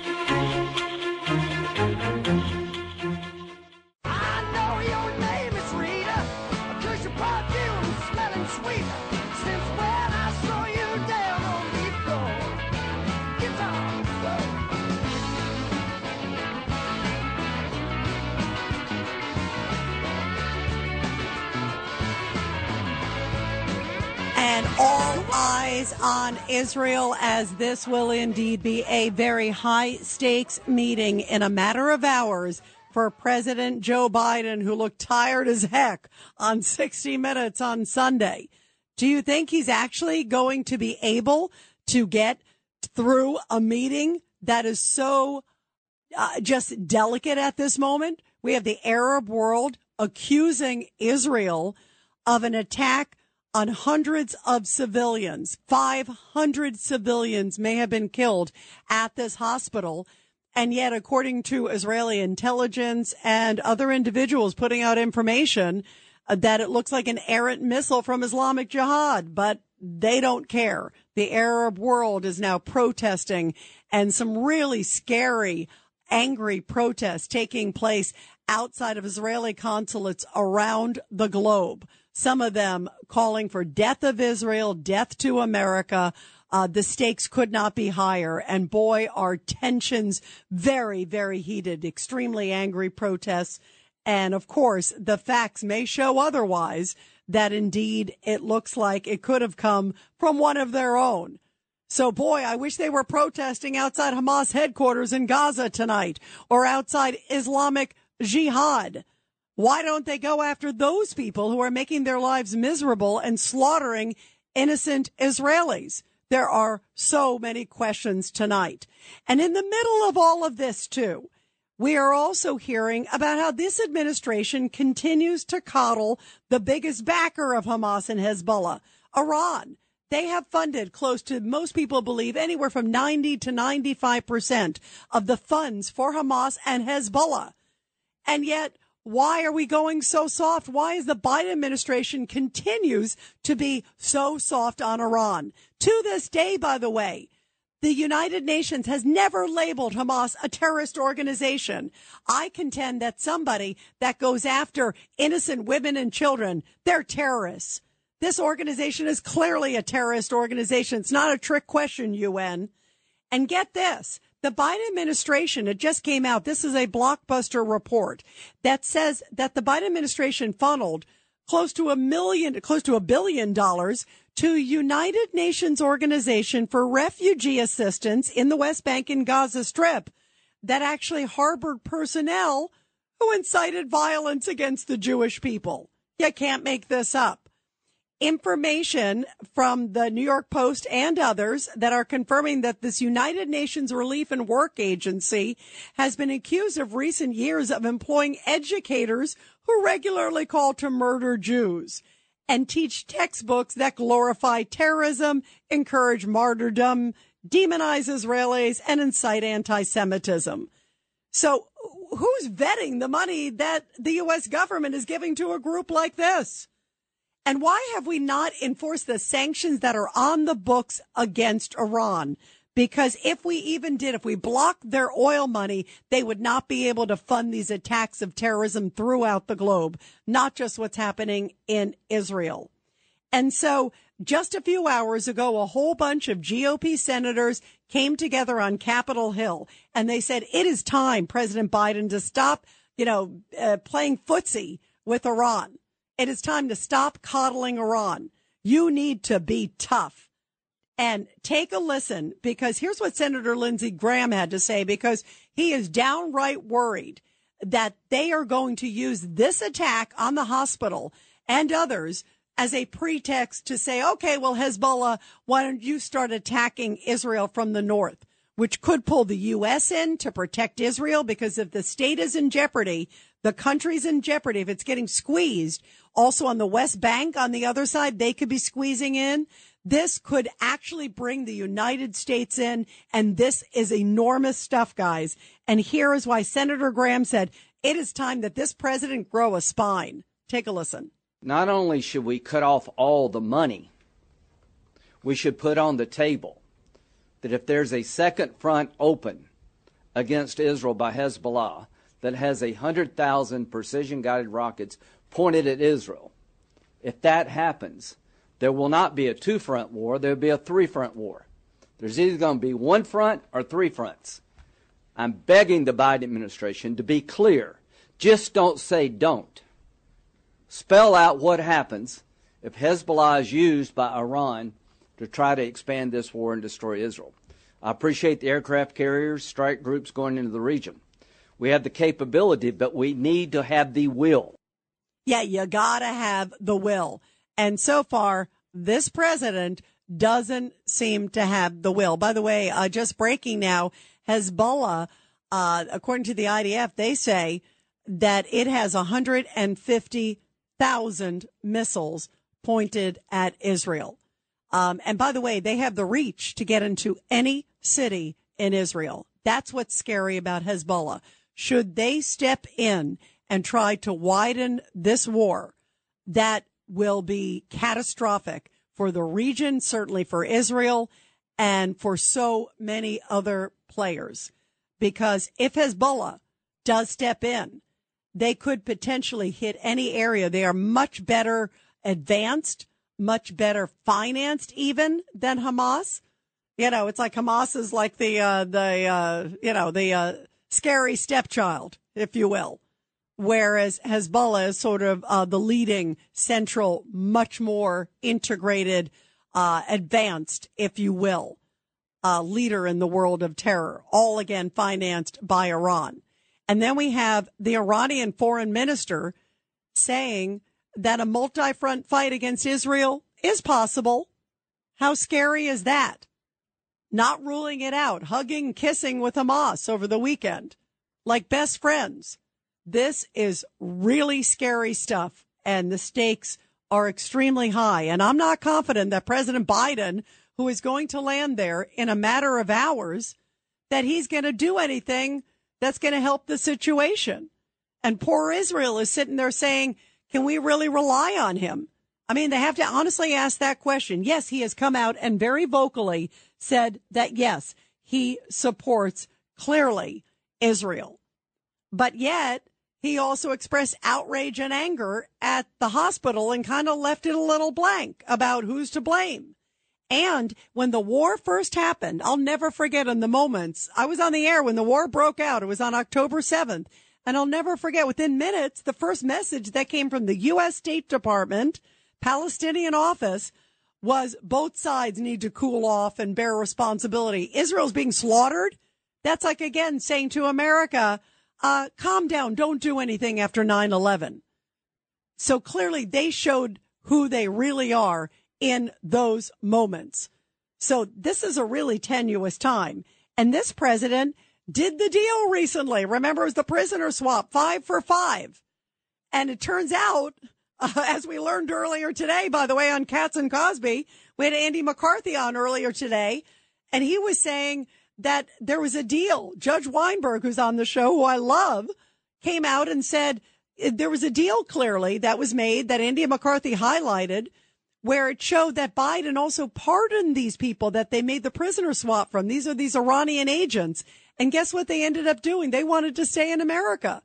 Eyes on Israel as this will indeed be a very high stakes meeting in a matter of hours for President Joe Biden, who looked tired as heck on 60 Minutes on Sunday. Do you think he's actually going to be able to get through a meeting that is so uh, just delicate at this moment? We have the Arab world accusing Israel of an attack on hundreds of civilians. 500 civilians may have been killed at this hospital. And yet, according to Israeli intelligence and other individuals putting out information, uh, that it looks like an errant missile from Islamic Jihad, but they don't care. The Arab world is now protesting and some really scary, angry protests taking place outside of Israeli consulates around the globe. Some of them calling for death of Israel, death to America. Uh, the stakes could not be higher. And boy, are tensions very, very heated, extremely angry protests. And of course, the facts may show otherwise that indeed it looks like it could have come from one of their own. So boy, I wish they were protesting outside Hamas headquarters in Gaza tonight or outside Islamic Jihad. Why don't they go after those people who are making their lives miserable and slaughtering innocent Israelis? There are so many questions tonight. And in the middle of all of this, too, we are also hearing about how this administration continues to coddle the biggest backer of Hamas and Hezbollah, Iran. They have funded close to, most people believe, anywhere from 90 to 95% of the funds for Hamas and Hezbollah. And yet, why are we going so soft? Why is the Biden administration continues to be so soft on Iran? To this day, by the way, the United Nations has never labeled Hamas a terrorist organization. I contend that somebody that goes after innocent women and children, they're terrorists. This organization is clearly a terrorist organization. It's not a trick question, UN. And get this. The Biden administration, it just came out. This is a blockbuster report that says that the Biden administration funneled close to a million, close to a billion dollars to United Nations Organization for Refugee Assistance in the West Bank and Gaza Strip that actually harbored personnel who incited violence against the Jewish people. You can't make this up information from the New York Post and others that are confirming that this United Nations Relief and Work Agency has been accused of recent years of employing educators who regularly call to murder Jews and teach textbooks that glorify terrorism, encourage martyrdom, demonize Israelis, and incite anti-Semitism. So who's vetting the money that the U.S. government is giving to a group like this? And why have we not enforced the sanctions that are on the books against Iran? Because if we even did, if we blocked their oil money, they would not be able to fund these attacks of terrorism throughout the globe, not just what's happening in Israel. And so just a few hours ago, a whole bunch of GOP senators came together on Capitol Hill and they said, it is time, President Biden, to stop, you know, uh, playing footsie with Iran. It is time to stop coddling Iran. You need to be tough and take a listen because here's what Senator Lindsey Graham had to say because he is downright worried that they are going to use this attack on the hospital and others as a pretext to say, okay, well, Hezbollah, why don't you start attacking Israel from the north? Which could pull the U.S. in to protect Israel because if the state is in jeopardy, the country's in jeopardy. If it's getting squeezed, also on the West Bank, on the other side, they could be squeezing in. This could actually bring the United States in. And this is enormous stuff, guys. And here is why Senator Graham said it is time that this president grow a spine. Take a listen.
Not only should we cut off all the money, we should put on the table that if there's a second front open against Israel by Hezbollah that has a hundred thousand precision guided rockets pointed at Israel. If that happens, there will not be a two front war, there'll be a three front war. There's either going to be one front or three fronts. I'm begging the Biden administration to be clear. Just don't say don't. Spell out what happens if Hezbollah is used by Iran to try to expand this war and destroy Israel. I appreciate the aircraft carriers, strike groups going into the region. We have the capability, but we need to have the will.
Yeah, you gotta have the will. And so far, this president doesn't seem to have the will. By the way, uh, just breaking now, Hezbollah, uh, according to the IDF, they say that it has 150,000 missiles pointed at Israel. Um, and by the way, they have the reach to get into any city in Israel. That's what's scary about Hezbollah. Should they step in and try to widen this war, that will be catastrophic for the region, certainly for Israel, and for so many other players. Because if Hezbollah does step in, they could potentially hit any area. They are much better advanced, much better financed even than Hamas. You know, it's like Hamas is like the, uh, the, uh, you know, the, uh, scary stepchild, if you will. Whereas Hezbollah is sort of, uh, the leading central, much more integrated, uh, advanced, if you will, uh, leader in the world of terror, all again financed by Iran. And then we have the Iranian foreign minister saying that a multi front fight against Israel is possible. How scary is that? Not ruling it out, hugging, kissing with Hamas over the weekend, like best friends. This is really scary stuff, and the stakes are extremely high. And I'm not confident that President Biden, who is going to land there in a matter of hours, that he's going to do anything that's going to help the situation. And poor Israel is sitting there saying, can we really rely on him? I mean, they have to honestly ask that question. Yes, he has come out and very vocally said that, yes, he supports clearly Israel. But yet, he also expressed outrage and anger at the hospital and kind of left it a little blank about who's to blame. And when the war first happened, I'll never forget in the moments. I was on the air when the war broke out. It was on October 7th. And I'll never forget within minutes, the first message that came from the U.S. State Department, Palestinian office was both sides need to cool off and bear responsibility. Israel's being slaughtered. That's like again saying to America, uh, calm down. Don't do anything after 9-11. So clearly they showed who they really are in those moments. So this is a really tenuous time. And this president did the deal recently. Remember, it was the prisoner swap, five for five. And it turns out, uh, as we learned earlier today, by the way, on Cats and Cosby, we had Andy McCarthy on earlier today, and he was saying that there was a deal. Judge Weinberg, who's on the show, who I love, came out and said there was a deal clearly that was made that Andy McCarthy highlighted where it showed that Biden also pardoned these people that they made the prisoner swap from. These are these Iranian agents. And guess what they ended up doing? They wanted to stay in America.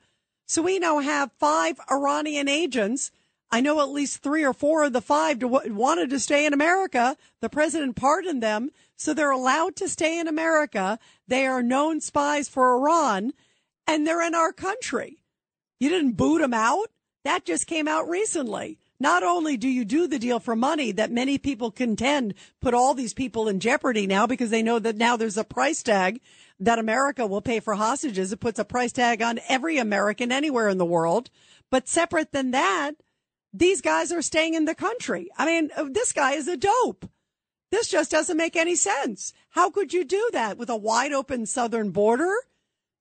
So we now have five Iranian agents. I know at least three or four of the five wanted to stay in America. The president pardoned them. So they're allowed to stay in America. They are known spies for Iran and they're in our country. You didn't boot them out. That just came out recently. Not only do you do the deal for money that many people contend put all these people in jeopardy now because they know that now there's a price tag that America will pay for hostages. It puts a price tag on every American anywhere in the world. But separate than that, these guys are staying in the country. I mean, uh, this guy is a dope. This just doesn't make any sense. How could you do that with a wide open southern border?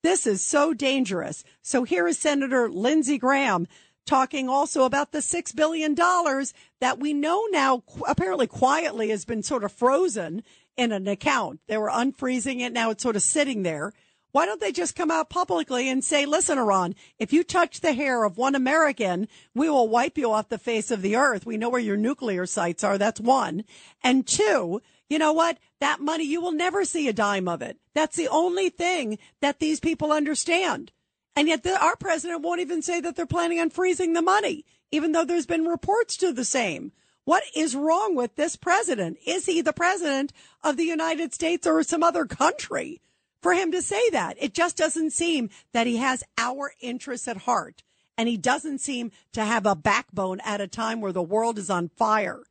This is so dangerous. So here is Senator Lindsey Graham talking also about the $6 billion that we know now apparently quietly has been sort of frozen in an account. They were unfreezing it. Now it's sort of sitting there. Why don't they just come out publicly and say, listen, Iran, if you touch the hair of one American, we will wipe you off the face of the earth. We know where your nuclear sites are. That's one. And two, you know what? That money, you will never see a dime of it. That's the only thing that these people understand. And yet the, our president won't even say that they're planning on freezing the money, even though there's been reports to the same. What is wrong with this president? Is he the president of the United States or some other country for him to say that? It just doesn't seem that he has our interests at heart. And he doesn't seem to have a backbone at a time where the world is on fire.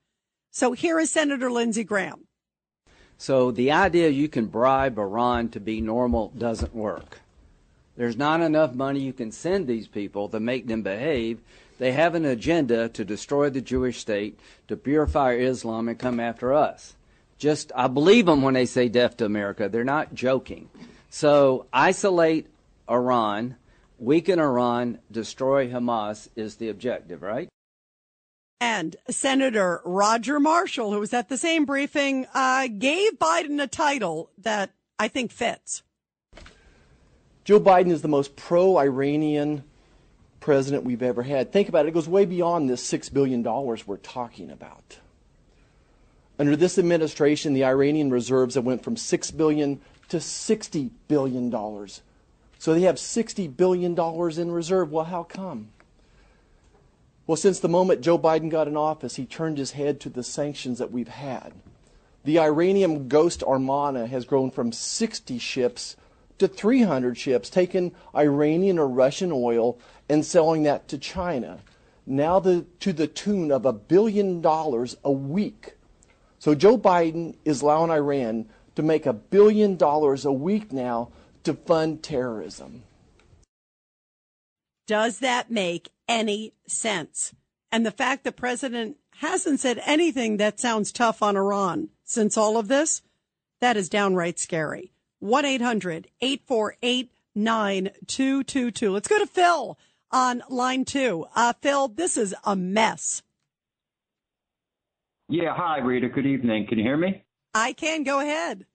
So here is Senator Lindsey Graham.
So the idea you can bribe Iran to be normal doesn't work. There's not enough money you can send these people to make them behave. They have an agenda to destroy the Jewish state, to purify Islam, and come after us. Just, I believe them when they say death to America. They're not joking. So isolate Iran, weaken Iran, destroy Hamas is the objective, right?
And Senator Roger Marshall, who was at the same briefing, uh, gave Biden a title that I think fits.
Joe Biden is the most pro Iranian president we've ever had. Think about it, it goes way beyond this $6 billion we're talking about. Under this administration, the Iranian reserves have went from 6 billion to $60 billion. So they have $60 billion in reserve. Well, how come? Well, since the moment Joe Biden got in office, he turned his head to the sanctions that we've had. The Iranian Ghost Armada has grown from 60 ships to 300 ships, taking Iranian or Russian oil and selling that to China, now the, to the tune of a billion dollars a week. So Joe Biden is allowing Iran to make a billion dollars a week now to fund terrorism.
Does that make any sense? And the fact that President hasn't said anything that sounds tough on Iran since all of this, that is downright scary. 1 800 848 9222. Let's go to Phil on line two. Uh, Phil, this is a mess.
Yeah, hi, Rita. Good evening. Can you hear me?
I can. Go ahead.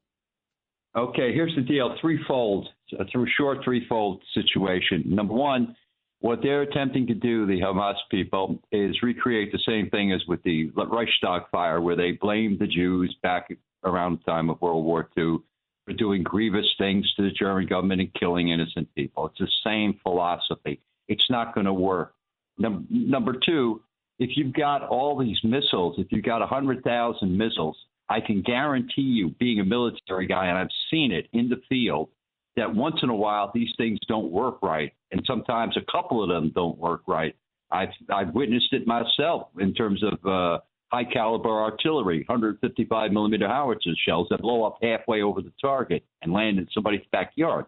Okay, here's the deal threefold, a short threefold situation. Number one, what they're attempting to do, the Hamas people, is recreate the same thing as with the Reichstag fire, where they blamed the Jews back around the time of World War II for doing grievous things to the German government and killing innocent people. It's the same philosophy. It's not going to work. Num- number two, if you've got all these missiles, if you've got 100,000 missiles, I can guarantee you, being a military guy, and I've seen it in the field, that once in a while these things don't work right, and sometimes a couple of them don't work right. I've I've witnessed it myself in terms of uh, high caliber artillery, 155 millimeter howitzer shells that blow up halfway over the target and land in somebody's backyard.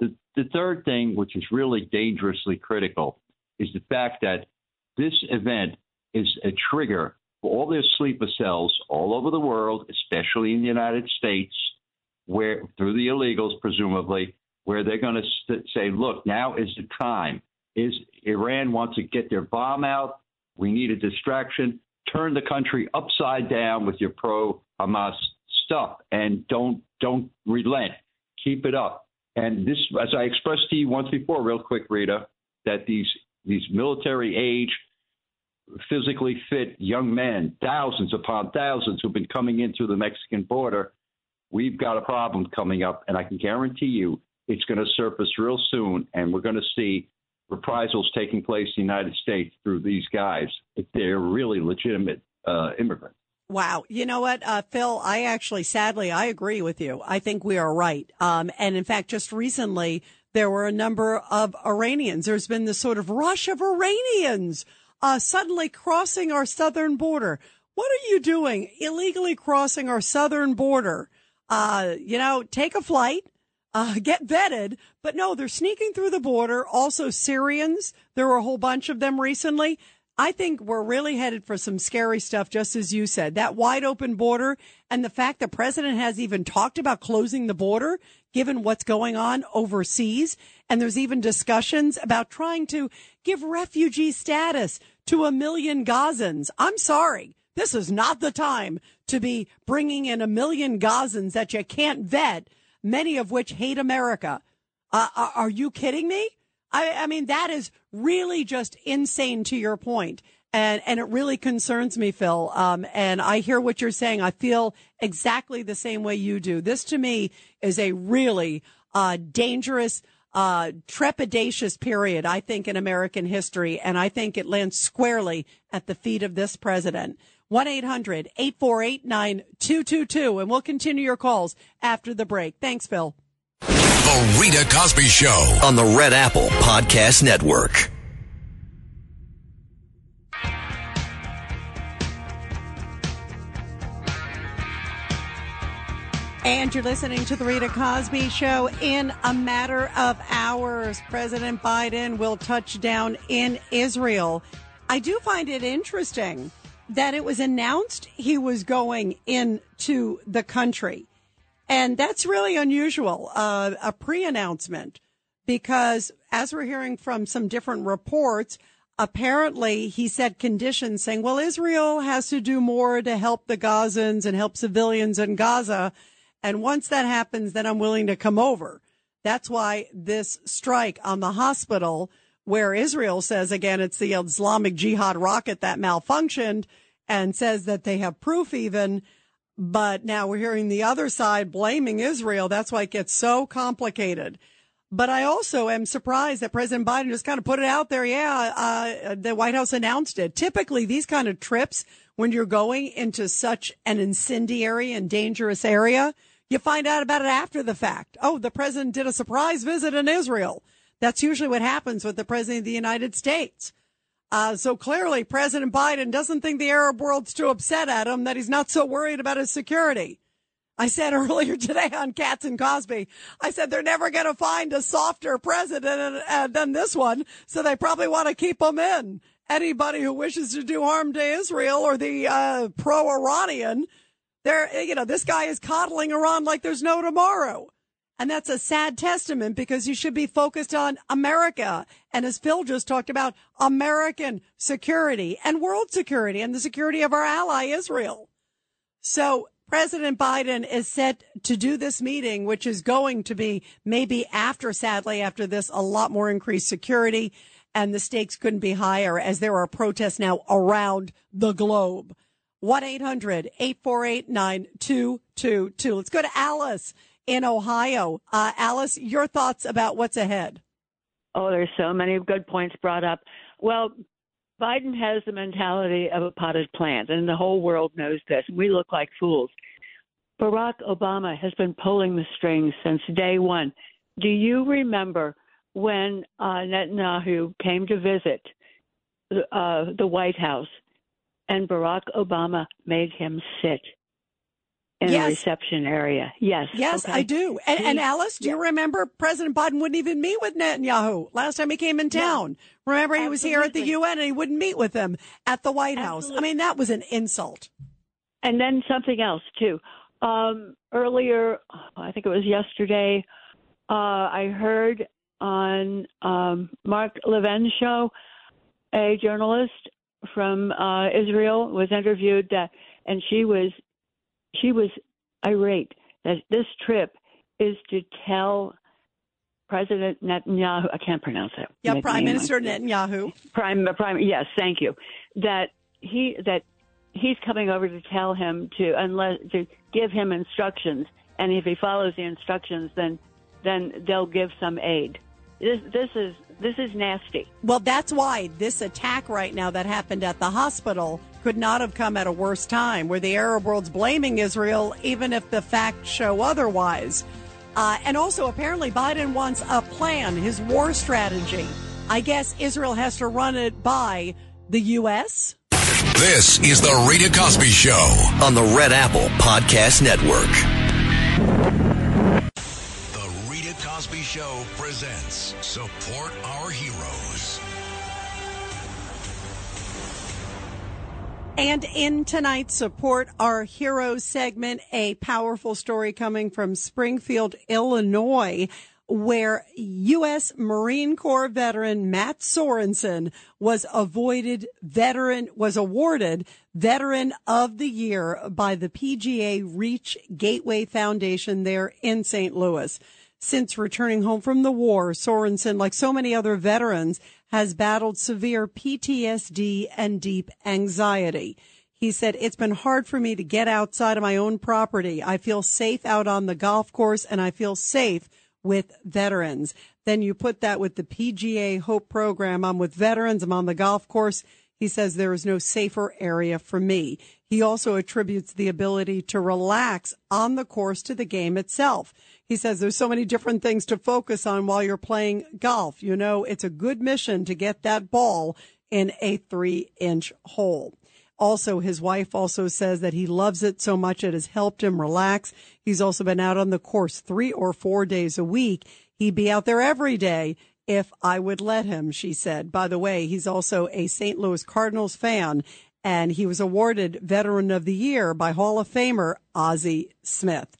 The the third thing, which is really dangerously critical, is the fact that this event is a trigger for all their sleeper cells all over the world, especially in the United States, where through the illegals, presumably, where they're going to st- say, look, now is the time. Is Iran wants to get their bomb out? We need a distraction. Turn the country upside down with your pro Hamas stuff, and don't don't relent. Keep it up. And this, as I expressed to you once before, real quick, Rita, that these these military age, physically fit young men, thousands upon thousands who've been coming in through the Mexican border, we've got a problem coming up, and I can guarantee you it's going to surface real soon, and we're going to see reprisals taking place in the United States through these guys if they're really legitimate uh, immigrants.
Wow. You know what, uh, Phil, I actually, sadly, I agree with you. I think we are right. Um, and in fact, just recently, there were a number of Iranians. There's been this sort of rush of Iranians, uh, suddenly crossing our southern border. What are you doing illegally crossing our southern border? Uh, you know, take a flight, uh, get vetted. But no, they're sneaking through the border. Also Syrians. There were a whole bunch of them recently. I think we're really headed for some scary stuff, just as you said. That wide open border and the fact the president has even talked about closing the border, given what's going on overseas. And there's even discussions about trying to give refugee status to a million Gazans. I'm sorry. This is not the time to be bringing in a million Gazans that you can't vet, many of which hate America. Uh, are you kidding me? I, I mean, that is really just insane to your point. And, and it really concerns me, Phil. Um, and I hear what you're saying. I feel exactly the same way you do. This to me is a really, uh, dangerous, uh, trepidatious period, I think, in American history. And I think it lands squarely at the feet of this president. 1-800-848-9222. And we'll continue your calls after the break. Thanks, Phil.
The Rita Cosby Show
on the Red Apple Podcast Network.
And you're listening to the Rita Cosby Show. In a matter of hours, President Biden will touch down in Israel. I do find it interesting that it was announced he was going into the country. And that's really unusual, uh, a pre announcement, because as we're hearing from some different reports, apparently he set conditions saying, well, Israel has to do more to help the Gazans and help civilians in Gaza. And once that happens, then I'm willing to come over. That's why this strike on the hospital, where Israel says again, it's the Islamic Jihad rocket that malfunctioned and says that they have proof even. But now we're hearing the other side blaming Israel. That's why it gets so complicated. But I also am surprised that President Biden just kind of put it out there. Yeah, uh, the White House announced it. Typically, these kind of trips, when you're going into such an incendiary and dangerous area, you find out about it after the fact. Oh, the president did a surprise visit in Israel. That's usually what happens with the president of the United States. Uh, so clearly, President Biden doesn't think the Arab world's too upset at him that he's not so worried about his security. I said earlier today on Cats and Cosby, I said they're never going to find a softer president uh, than this one, so they probably want to keep him in. Anybody who wishes to do harm to Israel or the uh, pro-Iranian, they're eh, you know this guy is coddling Iran like there's no tomorrow. And that's a sad testament because you should be focused on America. And as Phil just talked about, American security and world security and the security of our ally, Israel. So President Biden is set to do this meeting, which is going to be maybe after, sadly, after this, a lot more increased security. And the stakes couldn't be higher as there are protests now around the globe. 1 800 848 9222. Let's go to Alice in Ohio. Uh, Alice, your thoughts about what's ahead?
Oh, there's so many good points brought up. Well, Biden has the mentality of a potted plant, and the whole world knows this. We look like fools. Barack Obama has been pulling the strings since day one. Do you remember when uh, Netanyahu came to visit uh, the White House and Barack Obama made him sit in
Yes.
a reception area? Yes.
Yes,
okay.
I do. And, and Alice, do you remember President Biden wouldn't even meet with Netanyahu last time he came in town? Remember, he was here at the UN and he wouldn't meet with him at the White House. I mean, that was an insult.
And then something else too. Um, earlier, I think it was yesterday, uh, I heard on um, Mark Levin's show, a journalist from uh, Israel was interviewed that, and she was she was irate that this trip is to tell President Netanyahu. I can't pronounce it.
Yeah, Prime Minister Netanyahu.
Prime, prime. Yes, thank you. That he that he's coming over to tell him to unless to give him instructions, and if he follows the instructions, then then they'll give some aid. This this is this is nasty.
Well, that's why this attack right now that happened at the hospital could not have come at a worse time, where the Arab world's blaming Israel, even if the facts show otherwise. Uh, and also, apparently, Biden wants a plan, his war strategy. I guess Israel has to run it by the U.S.
This is the Rita Cosby Show.
on the Red Apple Podcast Network.
Show presents Support Our Heroes.
And in tonight's Support Our Heroes segment, a powerful story coming from Springfield, Illinois, where U.S. Marine Corps veteran Matt Sorensen was avoided veteran, was awarded Veteran of the Year by the PGA Reach Gateway Foundation there in St. Louis. Since returning home from the war, Sorensen, like so many other veterans, has battled severe PTSD and deep anxiety. He said, it's been hard for me to get outside of my own property. I feel safe out on the golf course and I feel safe with veterans. Then you put that with the PGA Hope program. I'm with veterans. I'm on the golf course. He says there is no safer area for me. He also attributes the ability to relax on the course to the game itself. He says there's so many different things to focus on while you're playing golf. You know, it's a good mission to get that ball in a three inch hole. Also, his wife also says that he loves it so much it has helped him relax. He's also been out on the course three or four days a week. He'd be out there every day if I would let him, she said. By the way, he's also a St. Louis Cardinals fan and he was awarded Veteran of the Year by Hall of Famer Ozzie Smith.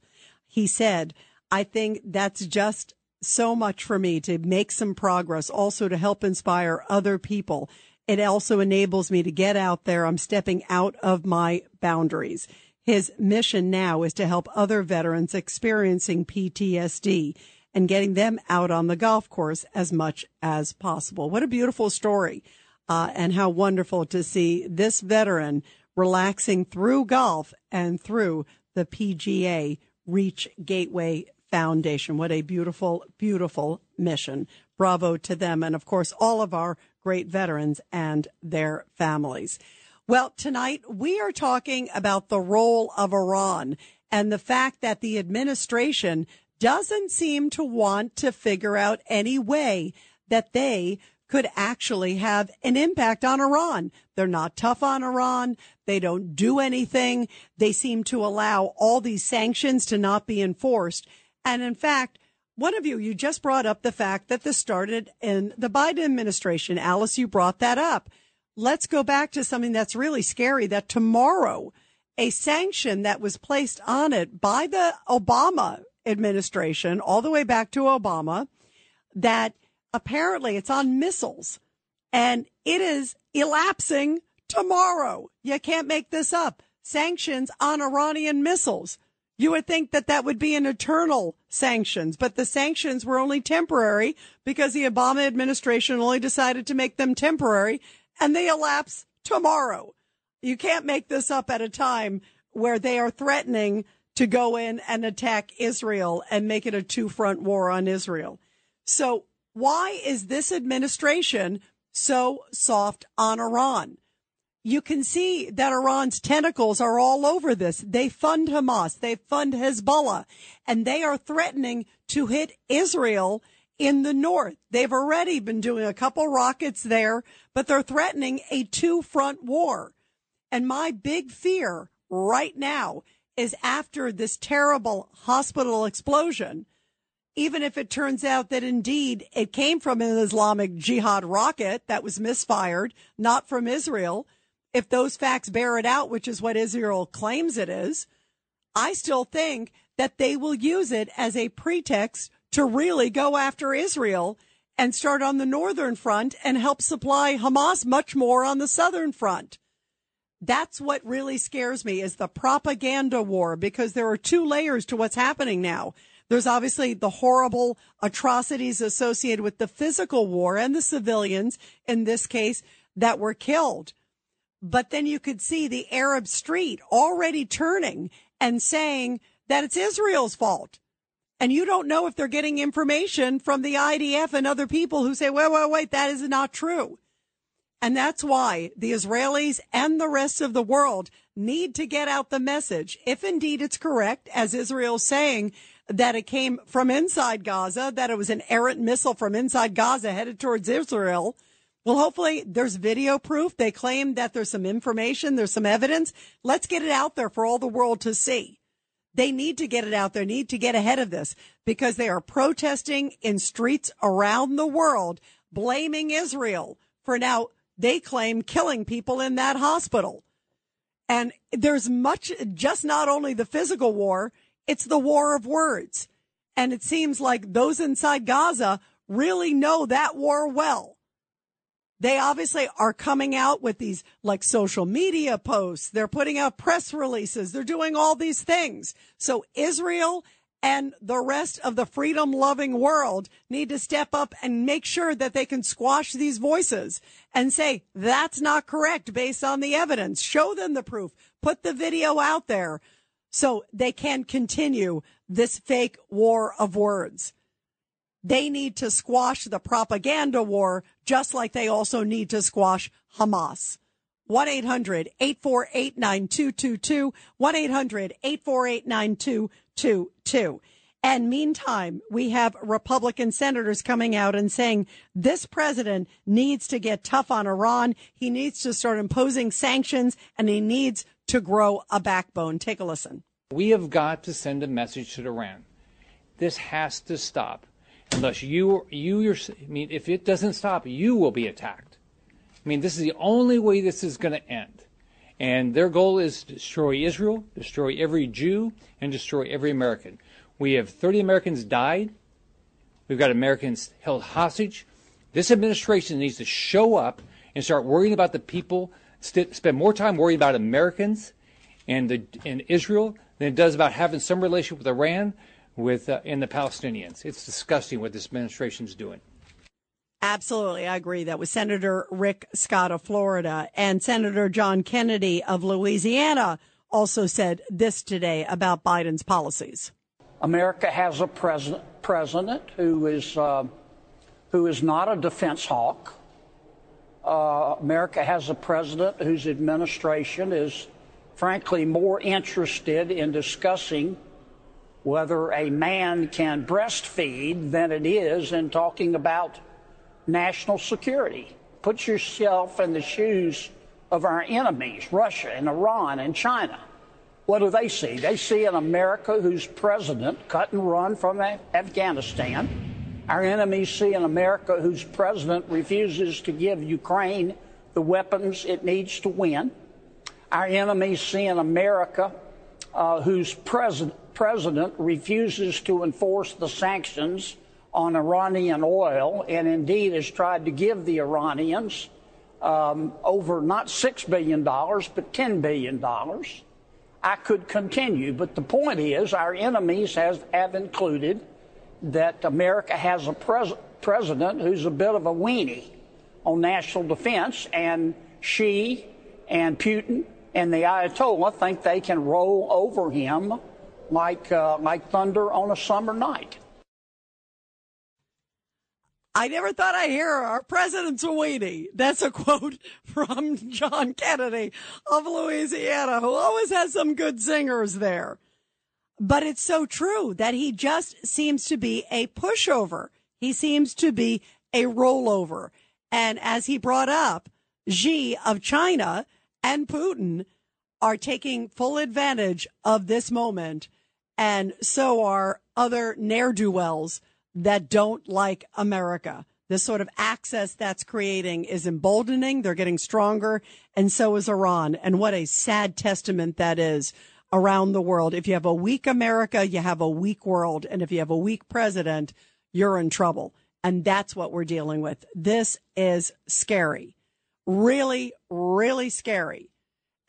He said, I think that's just so much for me to make some progress, also to help inspire other people. It also enables me to get out there. I'm stepping out of my boundaries. His mission now is to help other veterans experiencing PTSD and getting them out on the golf course as much as possible. What a beautiful story. Uh, and how wonderful to see this veteran relaxing through golf and through the PGA Reach Gateway Foundation. What a beautiful, beautiful mission. Bravo to them. And of course, all of our great veterans and their families. Well, tonight we are talking about the role of Iran and the fact that the administration doesn't seem to want to figure out any way that they could actually have an impact on Iran. They're not tough on Iran. They don't do anything. They seem to allow all these sanctions to not be enforced. And in fact, one of you, you just brought up the fact that this started in the Biden administration. Alice, you brought that up. Let's go back to something that's really scary that tomorrow a sanction that was placed on it by the Obama administration all the way back to Obama that apparently it's on missiles and it is elapsing tomorrow. You can't make this up. Sanctions on Iranian missiles. You would think that that would be an eternal sanctions, but the sanctions were only temporary because the Obama administration only decided to make them temporary and they elapse tomorrow. You can't make this up at a time where they are threatening to go in and attack Israel and make it a two front war on Israel. So why is this administration so soft on Iran? You can see that Iran's tentacles are all over this. They fund Hamas, they fund Hezbollah, and they are threatening to hit Israel in the north. They've already been doing a couple rockets there, but they're threatening a two front war. And my big fear right now is after this terrible hospital explosion even if it turns out that indeed it came from an Islamic Jihad rocket that was misfired, not from Israel, if those facts bear it out, which is what Israel claims it is, I still think that they will use it as a pretext to really go after Israel and start on the northern front and help supply Hamas much more on the southern front. That's what really scares me is the propaganda war because there are two layers to what's happening now. There's obviously the horrible atrocities associated with the physical war and the civilians in this case that were killed. But then you could see the Arab street already turning and saying that it's Israel's fault. And you don't know if they're getting information from the IDF and other people who say, wait, wait, wait, that is not true. And that's why the Israelis and the rest of the world need to get out the message. If indeed it's correct, as Israel's saying, that it came from inside Gaza, that it was an errant missile from inside Gaza headed towards Israel. Well, hopefully there's video proof. They claim that there's some information, there's some evidence. Let's get it out there for all the world to see. They need to get it out there, need to get ahead of this because they are protesting in streets around the world, blaming Israel for now, they claim killing people in that hospital. And there's much, just not only the physical war, it's the war of words. And it seems like those inside Gaza really know that war well. They obviously are coming out with these like social media posts. They're putting out press releases. They're doing all these things. So Israel and the rest of the freedom loving world need to step up and make sure that they can squash these voices and say that's not correct based on the evidence. Show them the proof. Put the video out there so they can continue this fake war of words. They need to squash the propaganda war just like they also need to squash Hamas. 1-800-848-9222, 1-800-848-9222. And meantime, we have Republican senators coming out and saying this president needs to get tough on Iran. He needs to start imposing sanctions and he needs to grow a backbone. Take a listen.
We have got to send a message to Iran. This has to stop. Unless you, you, your, I mean, if it doesn't stop, you will be attacked. I mean, this is the only way this is going to end. And their goal is to destroy Israel, destroy every Jew, and destroy every American. We have 30 Americans died. We've got Americans held hostage. This administration needs to show up and start worrying about the people, st- spend more time worrying about Americans and, the, and Israel than it does about having some relationship with Iran with, uh, and the Palestinians. It's disgusting what this administration is doing.
Absolutely. I agree. That was Senator Rick Scott of Florida and Senator John Kennedy of Louisiana also said this today about Biden's policies.
America has a president, president who is uh, who is not a defense hawk. Uh, America has a president whose administration is, frankly, more interested in discussing whether a man can breastfeed than it is in talking about national security. Put yourself in the shoes of our enemies, Russia and Iran and China. What do they see? They see an America whose president cut and run from Afghanistan. Our enemies see an America whose president refuses to give Ukraine the weapons it needs to win. Our enemies see an America uh, whose pres- president refuses to enforce the sanctions on Iranian oil and indeed has tried to give the Iranians um, over not $6 billion, but $10 billion. I could continue, but the point is our enemies has, have included that America has a pres- president who's a bit of a weenie on national defense, and she and Putin and the Ayatollah think they can roll over him like, uh, like thunder on a summer night.
I never thought I'd hear our president's a weenie. That's a quote from John Kennedy of Louisiana, who always has some good singers there. But it's so true that he just seems to be a pushover. He seems to be a rollover. And as he brought up, Xi of China and Putin are taking full advantage of this moment. And so are other ne'er-do-wells that don't like America. This sort of access that's creating is emboldening. They're getting stronger. And so is Iran. And what a sad testament that is around the world. If you have a weak America, you have a weak world. And if you have a weak president, you're in trouble. And that's what we're dealing with. This is scary. Really, really scary.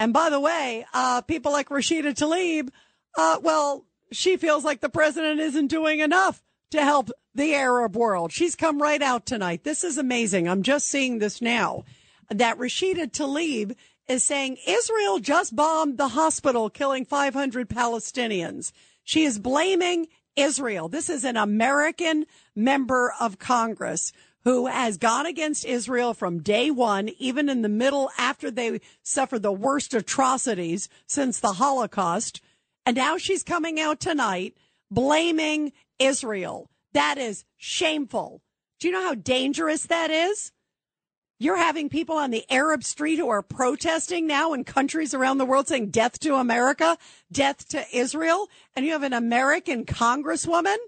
And by the way, uh, people like Rashida Tlaib, uh, well, she feels like the president isn't doing enough to help the Arab world. She's come right out tonight. This is amazing. I'm just seeing this now that Rashida Tlaib is saying Israel just bombed the hospital, killing 500 Palestinians. She is blaming Israel. This is an American member of Congress who has gone against Israel from day one, even in the middle after they suffered the worst atrocities since the Holocaust. And now she's coming out tonight blaming Israel. That is shameful. Do you know how dangerous that is? You're having people on the Arab street who are protesting now in countries around the world saying death to America, death to Israel. And you have an American congresswoman.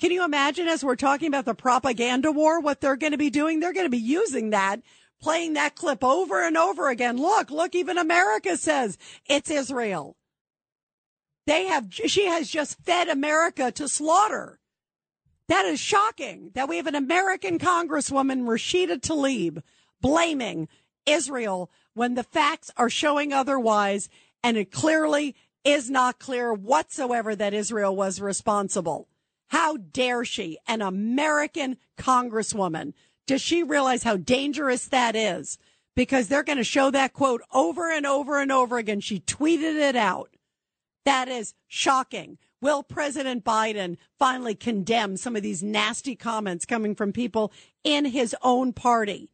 Can you imagine as we're talking about the propaganda war, what they're going to be doing? They're going to be using that, playing that clip over and over again. Look, look, even America says it's Israel. They have, she has just fed America to slaughter. That is shocking that we have an American Congresswoman, Rashida Tlaib, blaming Israel when the facts are showing otherwise. And it clearly is not clear whatsoever that Israel was responsible. How dare she, an American Congresswoman? Does she realize how dangerous that is? Because they're going to show that quote over and over and over again. She tweeted it out. That is shocking. Will President Biden finally condemn some of these nasty comments coming from people in his own party?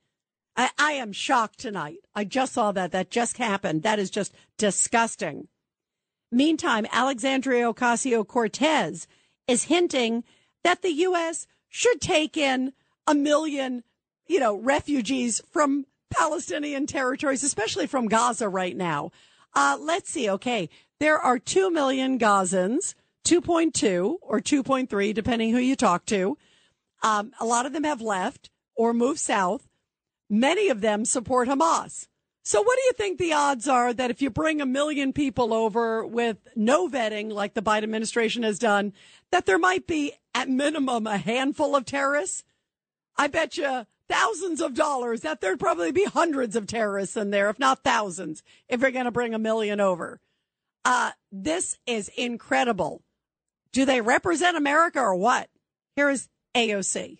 I, I am shocked tonight. I just saw that. That just happened. That is just disgusting. Meantime, Alexandria Ocasio Cortez is hinting that the U.S. should take in a million, you know, refugees from Palestinian territories, especially from Gaza right now. Uh, let's see. Okay. There are 2 million Gazans, 2.2 or 2.3, depending who you talk to. Um, a lot of them have left or moved south. Many of them support Hamas. So what do you think the odds are that if you bring a million people over with no vetting like the Biden administration has done, that there might be at minimum a handful of terrorists? I bet you thousands of dollars that there'd probably be hundreds of terrorists in there, if not thousands, if you're going to bring a million over. Uh, this is incredible. Do they represent America or what? Here is AOC.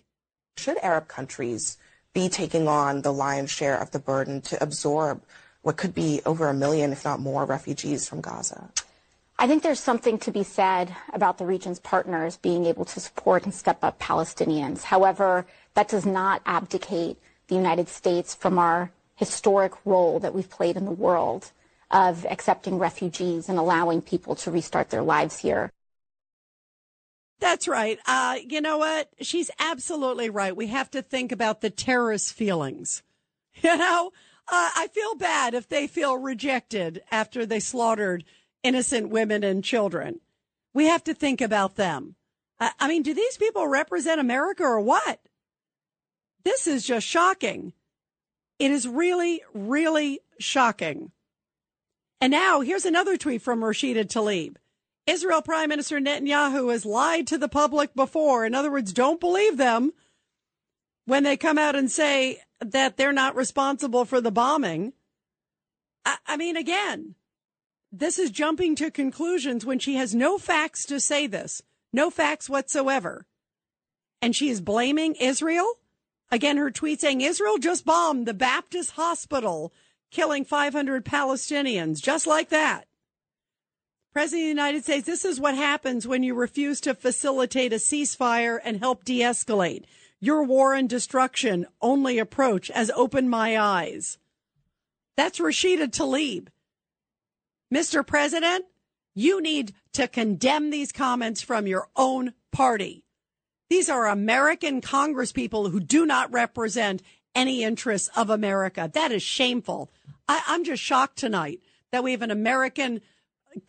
Should Arab countries be taking on the lion's share of the burden to absorb what could be over a million, if not more, refugees from Gaza?
I think there's something to be said about the region's partners being able to support and step up Palestinians. However, that does not abdicate the United States from our historic role that we've played in the world of accepting refugees and allowing people to restart their lives here.
That's right. Uh, you know what? She's absolutely right. We have to think about the terrorist feelings. You know, uh, I feel bad if they feel rejected after they slaughtered innocent women and children. We have to think about them. I, I mean, do these people represent America or what? This is just shocking. It is really, really shocking. And now here's another tweet from Rashida Tlaib. Israel Prime Minister Netanyahu has lied to the public before. In other words, don't believe them when they come out and say that they're not responsible for the bombing. I, I mean, again, this is jumping to conclusions when she has no facts to say this, no facts whatsoever. And she is blaming Israel. Again, her tweet saying Israel just bombed the Baptist hospital, killing 500 Palestinians, just like that. President of the United States, this is what happens when you refuse to facilitate a ceasefire and help de escalate. Your war and destruction only approach has opened my eyes. That's Rashida Tlaib. Mr. President, you need to condemn these comments from your own party. These are American congresspeople who do not represent any interests of America. That is shameful. I, am just shocked tonight that we have an American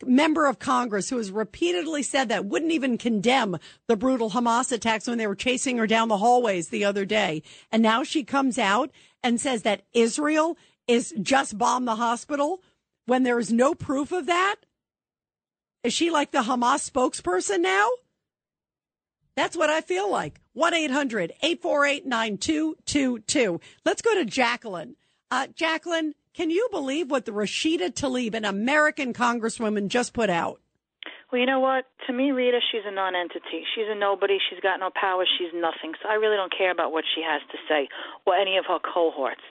member of Congress who has repeatedly said that wouldn't even condemn the brutal Hamas attacks when they were chasing her down the hallways the other day. And now she comes out and says that Israel is just bombed the hospital when there is no proof of that. Is she like the Hamas spokesperson now? That's what I feel like. 1 800 848 9222. Let's go to Jacqueline. Uh, Jacqueline, can you believe what the Rashida Tlaib, an American congresswoman, just put out?
Well, you know what? To me, Rita, she's a nonentity. She's a nobody. She's got no power. She's nothing. So I really don't care about what she has to say or any of her cohorts.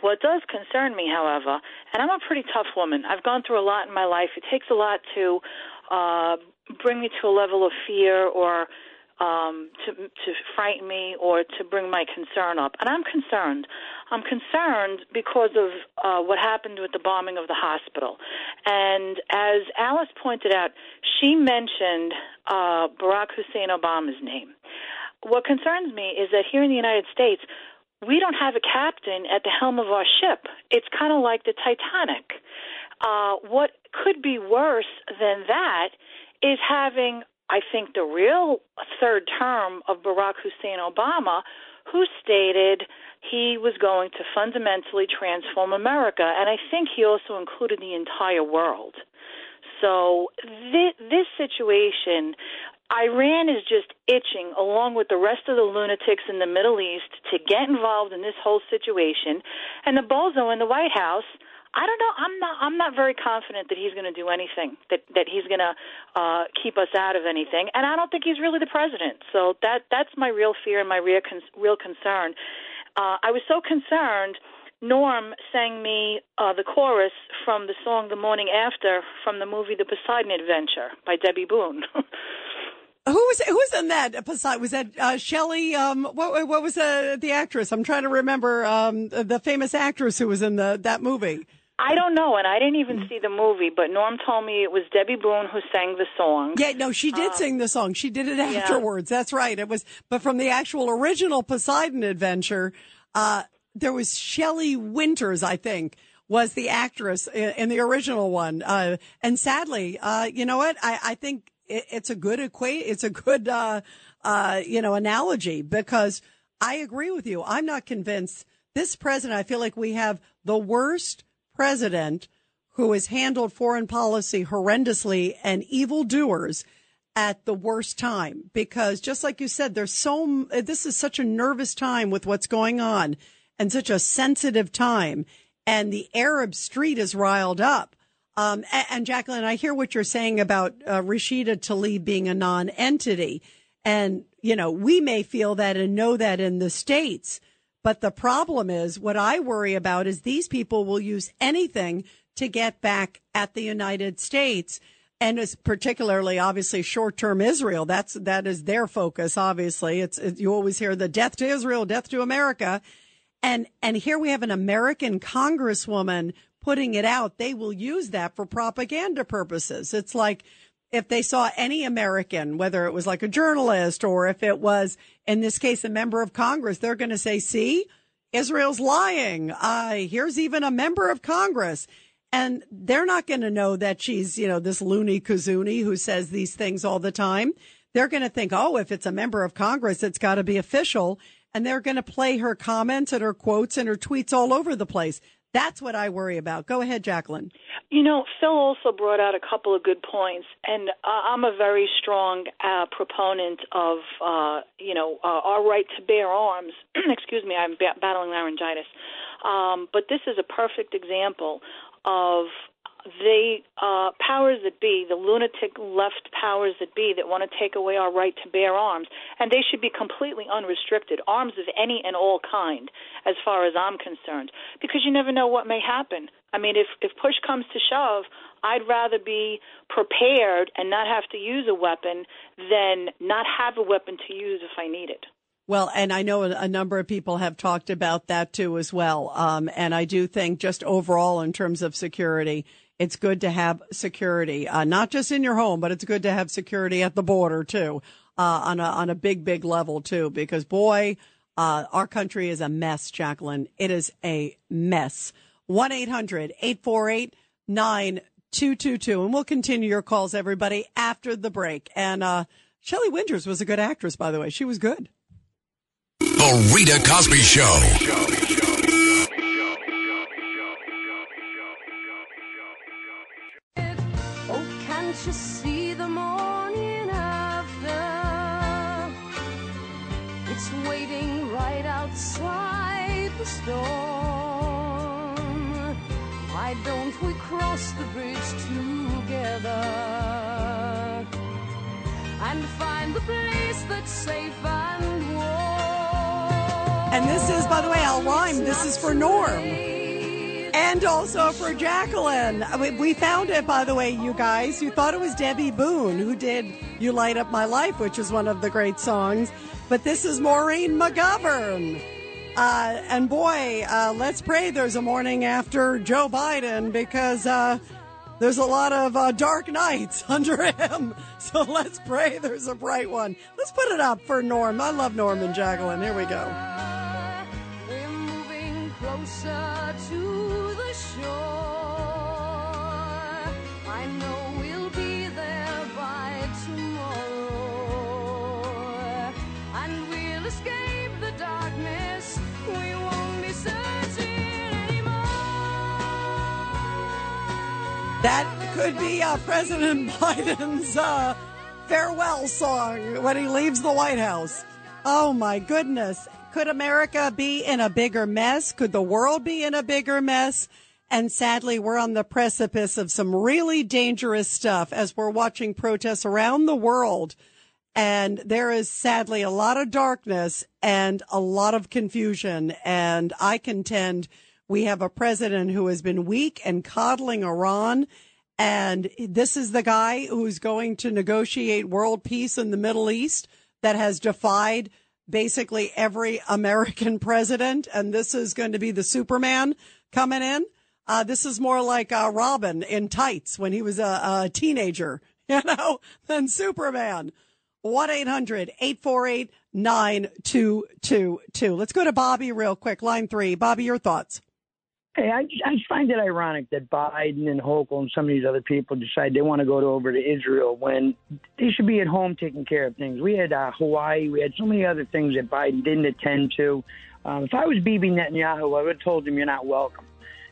What does concern me, however, and I'm a pretty tough woman. I've gone through a lot in my life. It takes a lot to uh, bring me to a level of fear or um, to to frighten me or to bring my concern up. And I'm concerned. I'm concerned because of uh, what happened with the bombing of the hospital. And as Alice pointed out, she mentioned uh, Barack Hussein Obama's name. What concerns me is that here in the United States, we don't have a captain at the helm of our ship. It's kind of like the Titanic. Uh, what could be worse than that is having I think the real third term of Barack Hussein Obama, who stated he was going to fundamentally transform America. And I think he also included the entire world. So this, this situation, Iran is just itching, along with the rest of the lunatics in the Middle East, to get involved in this whole situation. And the bozo in the White House I don't know. I'm not. I'm not very confident that he's going to do anything. That that he's going to uh, keep us out of anything. And I don't think he's really the president. So that that's my real fear and my real con- real concern. Uh, I was so concerned. Norm sang me uh, the chorus from the song "The Morning After" from the movie "The Poseidon Adventure" by Debby Boone.
Who was who was in that? Poseidon was that uh, Shelley? Um, what what was uh, the actress? I'm trying to remember um, the famous actress who was in the that movie.
I don't know, and I didn't even see the movie, but Norm told me it was Debby Boone who sang the song.
Yeah, no, she did
Um,
sing the song. She did it
yeah.
afterwards. That's right. It was, but from the actual original Poseidon adventure, uh, there was Shelley Winters, I think, was the actress in, in the original one. Uh, and sadly, uh, you know what? I, I think it, it's a good equate. It's a good, uh, uh, you know, analogy because I agree with you. I'm not convinced this president, I feel like we have the worst president who has handled foreign policy horrendously and evildoers at the worst time. Because just like you said there's so this is such a nervous time with what's going on and such a sensitive time. And the arab street is riled up. Um, and, and jacqueline i hear what you're saying about uh, rashida tlaib being a non-entity. And you know we may feel that and know that in the states but the problem is what I worry about is these people will use anything to get back at the United States. And it's particularly obviously short term Israel. That's, that is their focus. Obviously, it's, it, you always hear the death to Israel, death to America. And, and here we have an American congresswoman putting it out. They will use that for propaganda purposes. It's like, if they saw any American, whether it was like a journalist or if it was, in this case, a member of Congress, they're going to say, see, Israel's lying. Uh, here's even a member of Congress. And they're not going to know that she's, you know, this loony kazoonie who says these things all the time. They're going to think, oh, if it's a member of Congress, it's got to be official. And they're going to play her comments and her quotes and her tweets all over the place. That's what I worry about. Go ahead, Jacqueline.
You know, Phil also brought out a couple of good points, and I'm a very strong uh, proponent of, uh, you know, uh, our right to bear arms. Excuse me, I'm ba- battling laryngitis. Um, but this is a perfect example of the uh, powers that be, the lunatic left powers that be that want to take away our right to bear arms, and they should be completely unrestricted, arms of any and all kind, as far as I'm concerned, because you never know what may happen. I mean, if if push comes to shove, I'd rather be prepared and not have to use a weapon than not have a weapon to use if I need it.
Well, and I know a, number of people have talked about that too as well. Um, and I do think just overall in terms of security, it's good to have security, uh, not just in your home, but it's good to have security at the border too, uh, on a, on a big, big level too, because boy, uh, our country is a mess, Jacqueline. It is a mess. 1-800-848-9222. And we'll continue your calls, everybody, after the break. And, uh, Shelley Winters was a good actress, by the way. She was good.
The Rita Cosby Show.
The bridge together and find the place that's safe and warm?
And this is, by the way, I'll rhyme. This is for Norm. And also for Jacqueline. Uh, we found it, by the way, you guys. You thought it was Debby Boone who did You Light Up My Life, which is one of the great songs. But this is Maureen McGovern. Uh, and boy, uh, let's pray there's a morning after Joe Biden because uh, there's a lot of uh, dark nights under him. So let's pray there's a bright one. Let's put it up for Norm. I love Norm and Jacqueline. Here we go.
We're moving closer to the shore.
That could be uh, President Biden's uh, farewell song when he leaves the White House. Oh my goodness. Could America be in a bigger mess? Could the world be in a bigger mess? And sadly, we're on the precipice of some really dangerous stuff as we're watching protests around the world. And there is sadly a lot of darkness and a lot of confusion. And I contend we have a president who has been weak and coddling Iran. And this is the guy who's going to negotiate world peace in the Middle East that has defied basically every American president. And this is going to be the Superman coming in. Uh, this is more like uh, Robin in tights when he was a, a teenager, you know, than Superman. 1 800 848 9222. Let's go to Bobby real quick. Line three. Bobby, your thoughts.
Hey, I, I find it ironic that Biden and Hochul and some of these other people decide they want to go to, over to Israel when they should be at home taking care of things. We had uh, Hawaii, we had so many other things that Biden didn't attend to. Um, if I was Bibi Netanyahu, I would have told him you're not welcome.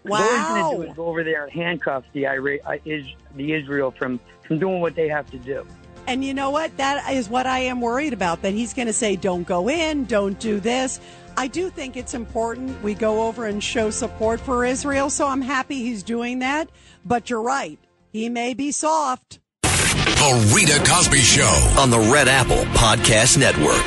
Wow.
All he's going to do is go over there and handcuff the, Ira- uh, is, the Israel from, from doing what they have to do.
And you know what? That is what I am worried about that he's going to say, don't go in, don't do this. I do think it's important we go over and show support for Israel. So I'm happy he's doing that. But you're right. He may be soft.
The Rita Cosby Show.
on the Red Apple Podcast Network.